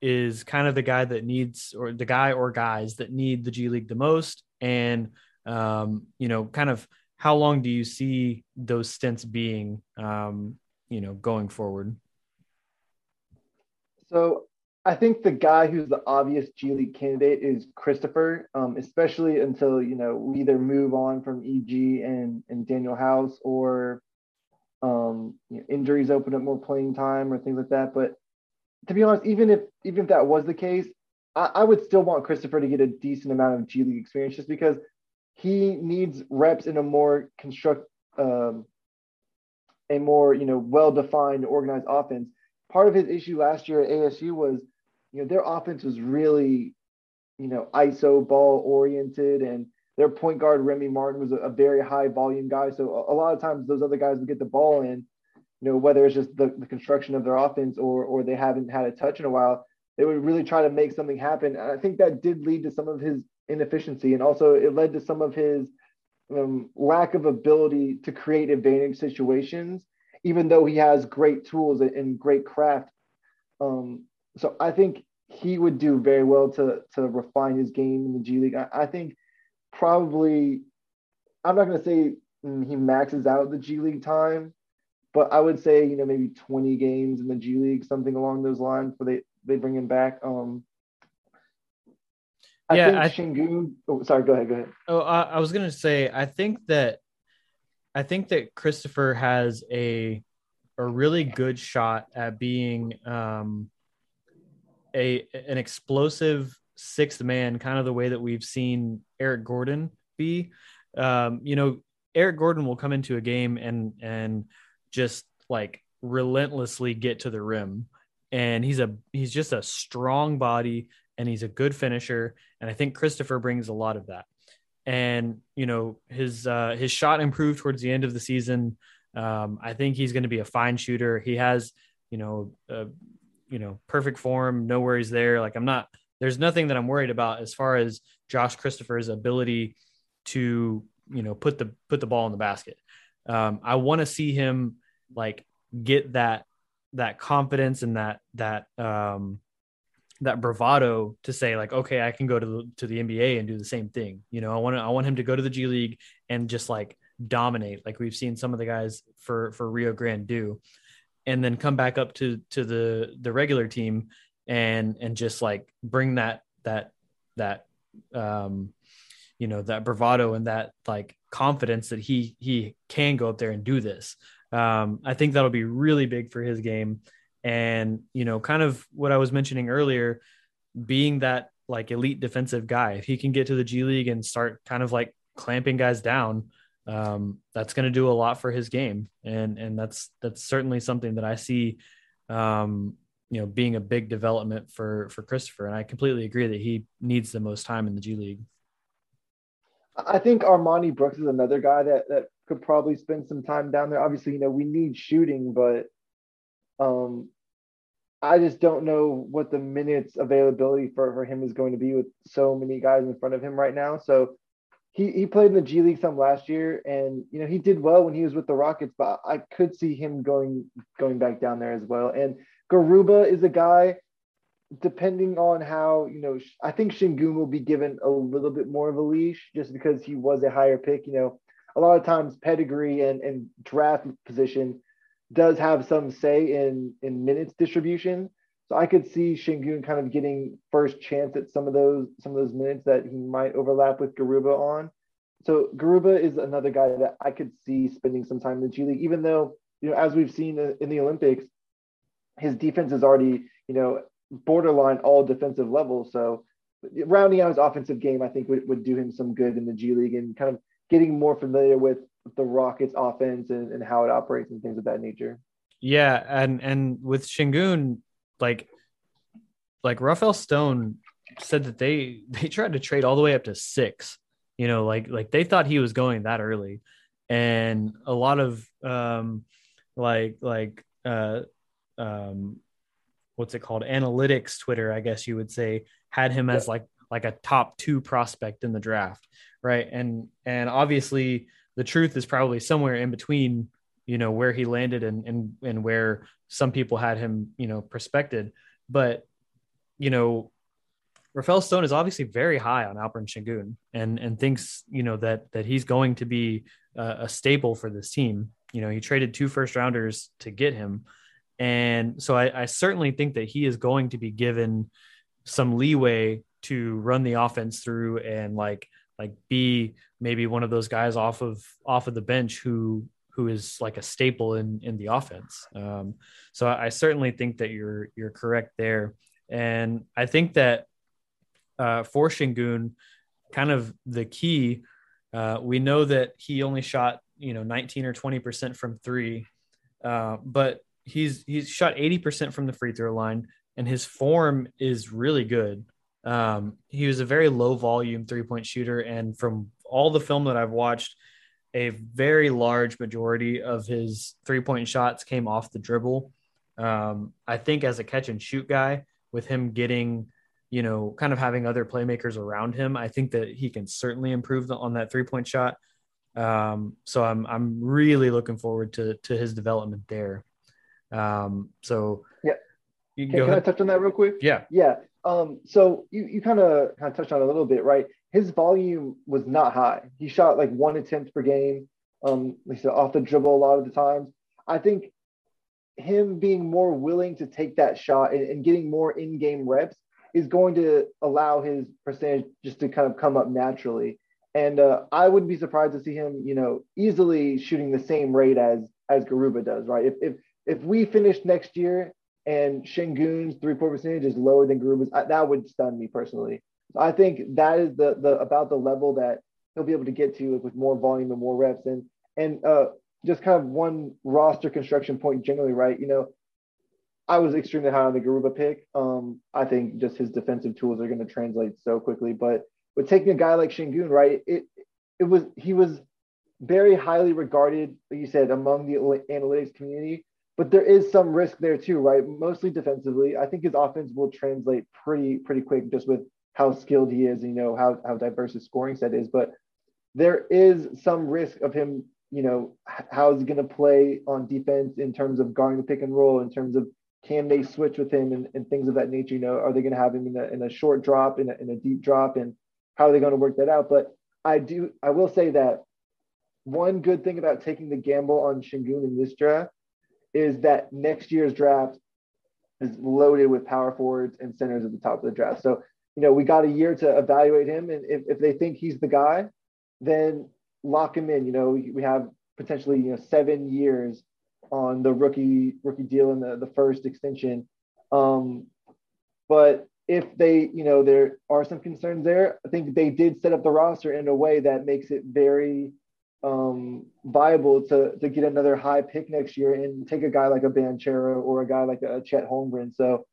is kind of the guy that needs, or the guy or guys that need the G League the most? And, um, you know, kind of how long do you see those stints being, um, you know, going forward? So I think the guy who's the obvious G League candidate is Christopher, um, especially until you know we either move on from EG and and Danuel House or um, you know, injuries open up more playing time or things like that. But to be honest, even if even if that was the case, I, I would still want Christopher to get a decent amount of G League experience just because he needs reps in a more construct um, a more you know well defined organized offense part of his issue last year at ASU was, you know, their offense was really, you know, ISO ball oriented, and their point guard Remy Martin was a, a very high volume guy. So a, a, lot of times those other guys would get the ball in, you know, whether it's just the, the construction of their offense or or they haven't had a touch in a while, they would really try to make something happen. And I think that did lead to some of his inefficiency, and also it led to some of his um, lack of ability to create advantage situations even though he has great tools and great craft. Um, so I think he would do very well to to refine his game in the G League. I, I think probably I'm not going to say he maxes out the G League time, but I would say you know maybe 20 games in the G League, something along those lines, before they they bring him back. Um, I yeah, think I, Sengun. Oh, sorry. Go ahead. Go ahead. Oh, I, I was gonna say I think that I think that Christopher has a a really good shot at being um, a an explosive sixth man, kind of the way that we've seen Eric Gordon be. Um, you know, Eric Gordon will come into a game and and just like relentlessly get to the rim, and he's a he's just a strong body and he's a good finisher, and I think Christopher brings a lot of that and you know his uh, his shot improved towards the end of the season. Um, I think he's going to be a fine shooter. He has you know uh, you know perfect form, no worries there. Like I'm not there's nothing that I'm worried about as far as Josh Christopher's ability to you know put the put the ball in the basket. Um, I want to see him like get that that confidence and that that um, that bravado to say like okay i can go to the, to the nba and do the same thing. You know i want to i want him to go to the g league and just like dominate like we've seen some of the guys for for rio grande do and then come back up to to the the regular team and and just like bring that that that um you know that bravado and that like confidence that he he can go up there and do this. Um i think that'll be really big for his game and, you know, kind of what I was mentioning earlier, being that like elite defensive guy, if he can get to the G League and start kind of like clamping guys down, um, that's going to do a lot for his game. And, and that's, that's certainly something that I see, um, you know, being a big development for, for Christopher. And I completely agree that he needs the most time in the G League. I think Armoni Brooks is another guy that, that could probably spend some time down there. Obviously, you know, we need shooting, but um, I just don't know what the minutes availability for, for him is going to be with so many guys in front of him right now. So he, he played in the G League some last year and you know he did well when he was with the Rockets, but I could see him going going back down there as well. And Garuba is a guy, depending on how, you know, I think Sengun will be given a little bit more of a leash just because he was a higher pick. You know, a lot of times pedigree and, and draft position does have some say in in minutes distribution. So I could see Sengun kind of getting first chance at some of those some of those minutes that he might overlap with Garuba on. So Garuba is another guy that I could see spending some time in the G League, even though you know as we've seen in the Olympics, his defense is already you know borderline all defensive level. So rounding out his offensive game, I think would, would do him some good in the G League and kind of getting more familiar with the Rockets offense and, and how it operates and things of that nature. Yeah, and and with Sengun, like like Rafael Stone said that they they tried to trade all the way up to six. You know, like like they thought he was going that early, and a lot of um like like uh um what's it called analytics Twitter, I guess you would say, had him as like like a top two prospect in the draft, right? And and obviously the truth is probably somewhere in between you know, where he landed and and and where some people had him, you know, prospected. But you know, Rafael Stone is obviously very high on Alperen Sengun and and thinks you know that that he's going to be a, a staple for this team. You know, he traded two first rounders to get him, and so I, I certainly think that he is going to be given some leeway to run the offense through and like like be maybe one of those guys off of off of the bench who who is like a staple in in the offense. Um, so I, I certainly think that you're you're correct there, and I think that uh, for Sengun, kind of the key. Uh, we know that he only shot you know 19 or 20 percent from three, uh, but he's he's shot 80 percent from the free throw line, and his form is really good. Um, he was a very low volume three point shooter, and from all the film that I've watched, a very large majority of his three point shots came off the dribble. Um, I think as a catch and shoot guy, with him getting you know, kind of having other playmakers around him, I think that he can certainly improve on that three point shot. Um, so I'm I'm really looking forward to to his development there. Um, so yeah, can, can I touch on that real quick? Yeah, yeah. Um, so you you kind of kind of touched on a little bit, right? His volume was not high. He shot like one attempt per game. Um, like said, off the dribble a lot of the times. I think him being more willing to take that shot and, and getting more in-game reps is going to allow his percentage just to kind of come up naturally. And uh, I wouldn't be surprised to see him, you know, easily shooting the same rate as as Garuba does, right? If if if we finish next year and Sengun's three point percentage is lower than Garuba's, that would stun me personally. So I think that is the the about the level that he'll be able to get to with more volume and more reps. And and uh, just kind of one roster construction point generally, right? You know, I was extremely high on the Garuba pick. Um, I think just his defensive tools are going to translate so quickly. But with taking a guy like Sengun, right? It it was he was very highly regarded, like you said, among the analytics community. But there is some risk there too, right? Mostly defensively. I think his offense will translate pretty pretty quick, just with how skilled he is, you know how how diverse his scoring set is. But there is some risk of him, you know, how is he going to play on defense in terms of guarding the pick and roll, in terms of can they switch with him and, and things of that nature? You know, are they going to have him in a, in a short drop, in a, in a deep drop, and how are they going to work that out? But I do, I will say that one good thing about taking the gamble on Sengun in this draft is that next year's draft is loaded with power forwards and centers at the top of the draft. So, you know, we got a year to evaluate him. And if, if they think he's the guy, then lock him in. You know, we, we have potentially, you know, seven years on the rookie rookie deal and the, the first extension. Um, but if they, you know, there are some concerns there, I think they did set up the roster in a way that makes it very um, viable to to get another high pick next year and take a guy like a Banchero or a guy like a Chet Holmgren. So,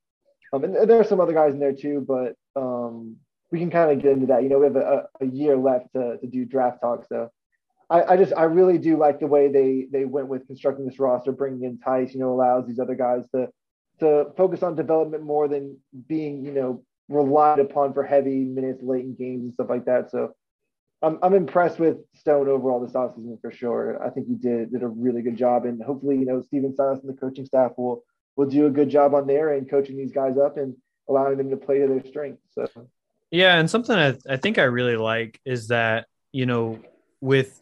um, and there are some other guys in there too, but um, we can kind of get into that. You know, we have a, a year left to, to do draft talk, so I, I, just I really do like the way they they went with constructing this roster, bringing in Theis. You know, allows these other guys to to focus on development more than being you know relied upon for heavy minutes late in games and stuff like that. So I'm I'm impressed with Stone overall this offseason for sure. I think he did did a really good job, and hopefully you know Stephen Silas and the coaching staff will will do a good job on there and coaching these guys up and allowing them to play to their strengths. So. Yeah, and something I, I think I really like is that you know with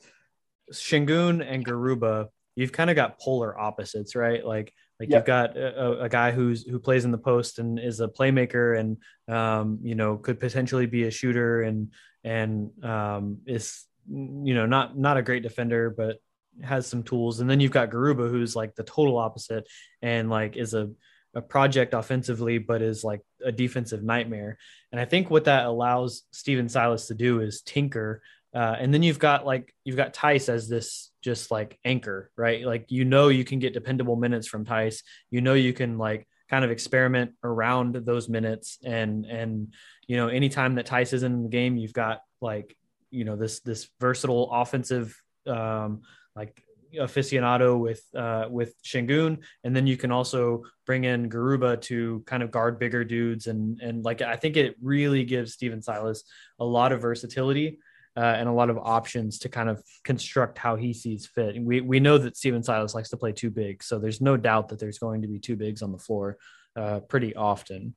Sengun and Garuba, you've kind of got polar opposites, right? Like like you've got a, a, guy who's who plays in the post and is a playmaker and um, you know could potentially be a shooter and and um, is you know not not a great defender but has some tools and then you've got Garuba who's like the total opposite and like is a a project offensively, but is like a defensive nightmare. And I think what that allows Stephen Silas to do is tinker uh, and then you've got like you've got Theis as this just like anchor, right? Like you know you can get dependable minutes from Theis. You know you can like kind of experiment around those minutes and and you know anytime that Theis is in the game, you've got like you know this this versatile offensive um, like aficionado with uh, with Sengun. And then you can also bring in Garuba to kind of guard bigger dudes, and and like I think it really gives Stephen Silas a lot of versatility uh, and a lot of options to kind of construct how he sees fit. And we we know that Stephen Silas likes to play two big, so there's no doubt that there's going to be two bigs on the floor uh, pretty often.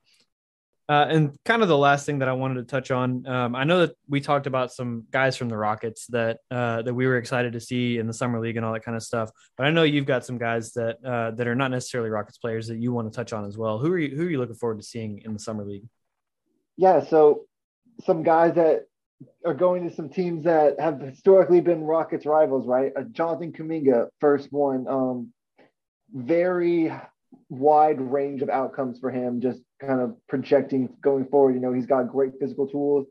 Uh, and kind of the last thing that I wanted to touch on, um, I know that we talked about some guys from the Rockets that uh, that we were excited to see in the summer league and all that kind of stuff. But I know you've got some guys that uh, that are not necessarily Rockets players that you want to touch on as well. Who are you Who are you looking forward to seeing in the summer league? Yeah, so some guys that are going to some teams that have historically been Rockets rivals, right? Uh, Jonathan Kuminga, first one. Um, very wide range of outcomes for him, just kind of projecting going forward. You know, he's got great physical tools.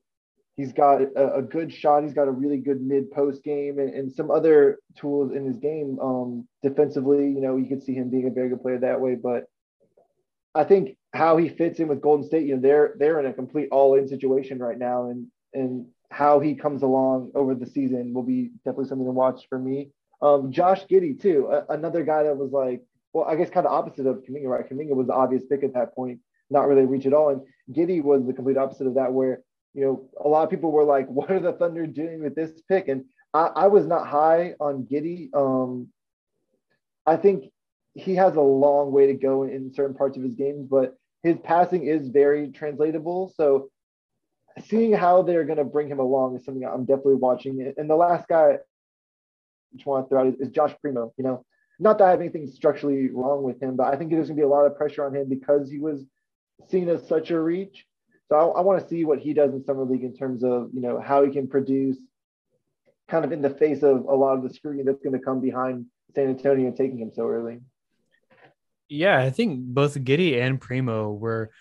He's got a, a good shot. He's got a really good mid post game and, and some other tools in his game. Um, defensively, you know, you could see him being a very good player that way. But I think how he fits in with Golden State, you know, they're they're in a complete all in situation right now, and and how he comes along over the season will be definitely something to watch for me. Um, Josh Giddey too, a, another guy that was like well, I guess kind of opposite of Kuminga, right? Kuminga was the obvious pick at that point, not really reach at all. And Giddey was the complete opposite of that, where, you know, a lot of people were like, what are the Thunder doing with this pick? And I, I was not high on Giddey. Um, I think he has a long way to go in, in certain parts of his games, but his passing is very translatable. So seeing how they're going to bring him along is something I'm definitely watching. And the last guy I want to throw out is, is Josh Primo. You know, not that I have anything structurally wrong with him, but I think there's going to be a lot of pressure on him because he was seen as such a reach. So I, I want to see what he does in summer league in terms of you know how he can produce, kind of in the face of a lot of the scrutiny that's going to come behind San Antonio taking him so early. Yeah, I think both Giddey and Primo were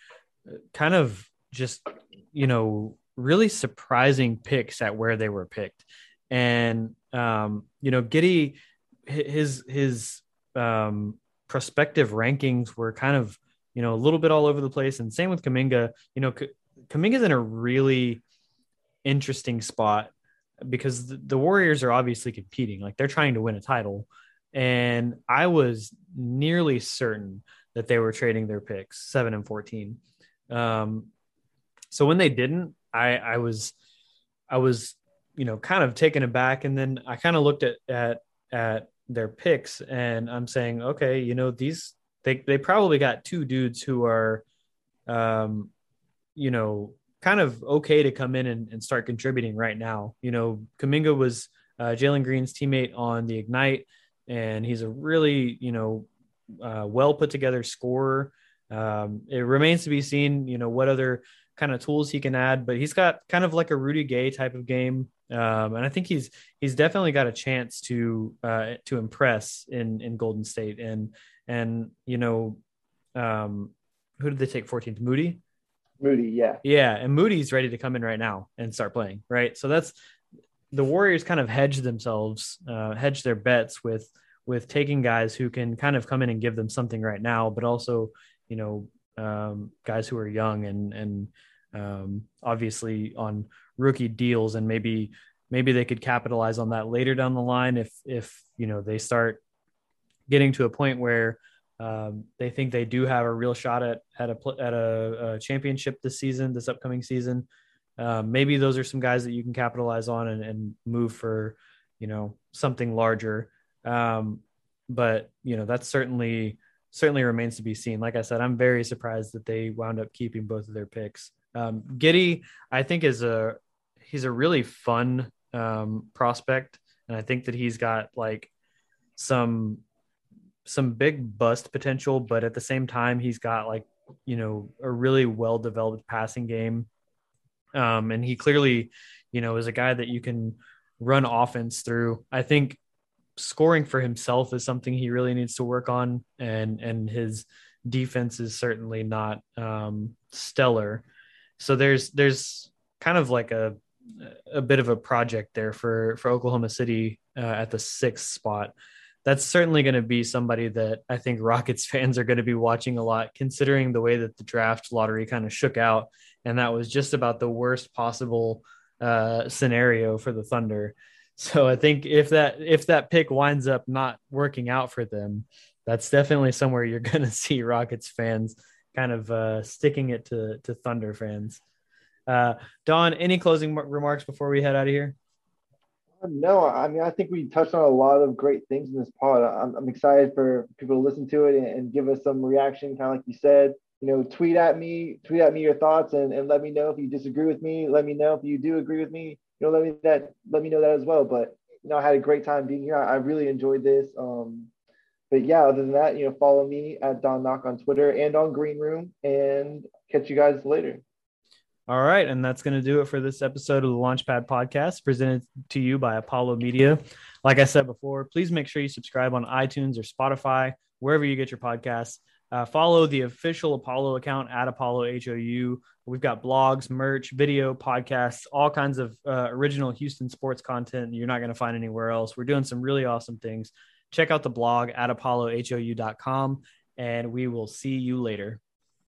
kind of just you know really surprising picks at where they were picked, and um, you know Giddey his his um, prospective rankings were kind of you know a little bit all over the place, and same with Kuminga. You know, K- Kuminga's in a really interesting spot because the, the Warriors are obviously competing, like they're trying to win a title, and I was nearly certain that they were trading their picks seven and fourteen. Um, so when they didn't, I I was I was you know kind of taken aback, and then I kind of looked at at at their picks and I'm saying, okay, you know, these they they probably got two dudes who are um you know kind of okay to come in and, and start contributing right now. You know, Kuminga was uh, Jalen Green's teammate on the Ignite, and he's a really, you know, uh, well put together scorer. Um, it remains to be seen, you know, what other kind of tools he can add, but he's got kind of like a Rudy Gay type of game. Um, and I think he's he's definitely got a chance to uh, to impress in in Golden State. And and you know, um, who did they take 14th? Moody. Moody, yeah, yeah, and Moody's ready to come in right now and start playing. Right, so that's the Warriors kind of hedge themselves, uh, hedge their bets with with taking guys who can kind of come in and give them something right now, but also you know um, guys who are young and and um, obviously on rookie deals and maybe maybe they could capitalize on that later down the line if if you know they start getting to a point where um, they think they do have a real shot at at a at a, a championship this season, this upcoming season. Um, maybe those are some guys that you can capitalize on and, and move for, you know, something larger. Um, but you know, that's certainly certainly remains to be seen. Like I said, I'm very surprised that they wound up keeping both of their picks. Um, Giddey, I think, is a he's a really fun um, prospect, and I think that he's got like some some big bust potential, but at the same time, he's got like you know a really well developed passing game, um, and he clearly, you know, is a guy that you can run offense through. I think scoring for himself is something he really needs to work on, and and his defense is certainly not um, stellar. So there's there's kind of like a a bit of a project there for for Oklahoma City uh, at the sixth spot. That's certainly going to be somebody that I think Rockets fans are going to be watching a lot, considering the way that the draft lottery kind of shook out, and that was just about the worst possible uh, scenario for the Thunder. So I think if that if that pick winds up not working out for them, that's definitely somewhere you're going to see Rockets fans kind of uh, sticking it to to Thunder fans. Uh, Don, any closing remarks before we head out of here? no, I mean, I think we touched on a lot of great things in this pod. I'm, I'm excited for people to listen to it and, and give us some reaction, kind of like you said. You know, tweet at me, tweet at me your thoughts, and, and let me know if you disagree with me. Let me know if you do agree with me. Know, let me that let me know that as well. But you know, I had a great time being here. I, I really enjoyed this. Um, but yeah, other than that, you know, follow me at Don Knock on Twitter and on Green Room, and catch you guys later. All right. And that's going to do it for this episode of the Launchpad podcast presented to you by Apollo Media. Like I said before, please make sure you subscribe on iTunes or Spotify, wherever you get your podcasts. Uh, follow the official Apollo account at Apollo HOU. We've got blogs, merch, video, podcasts, all kinds of uh, original Houston sports content you're not going to find anywhere else. We're doing some really awesome things. Check out the blog at apollohou.com, and we will see you later.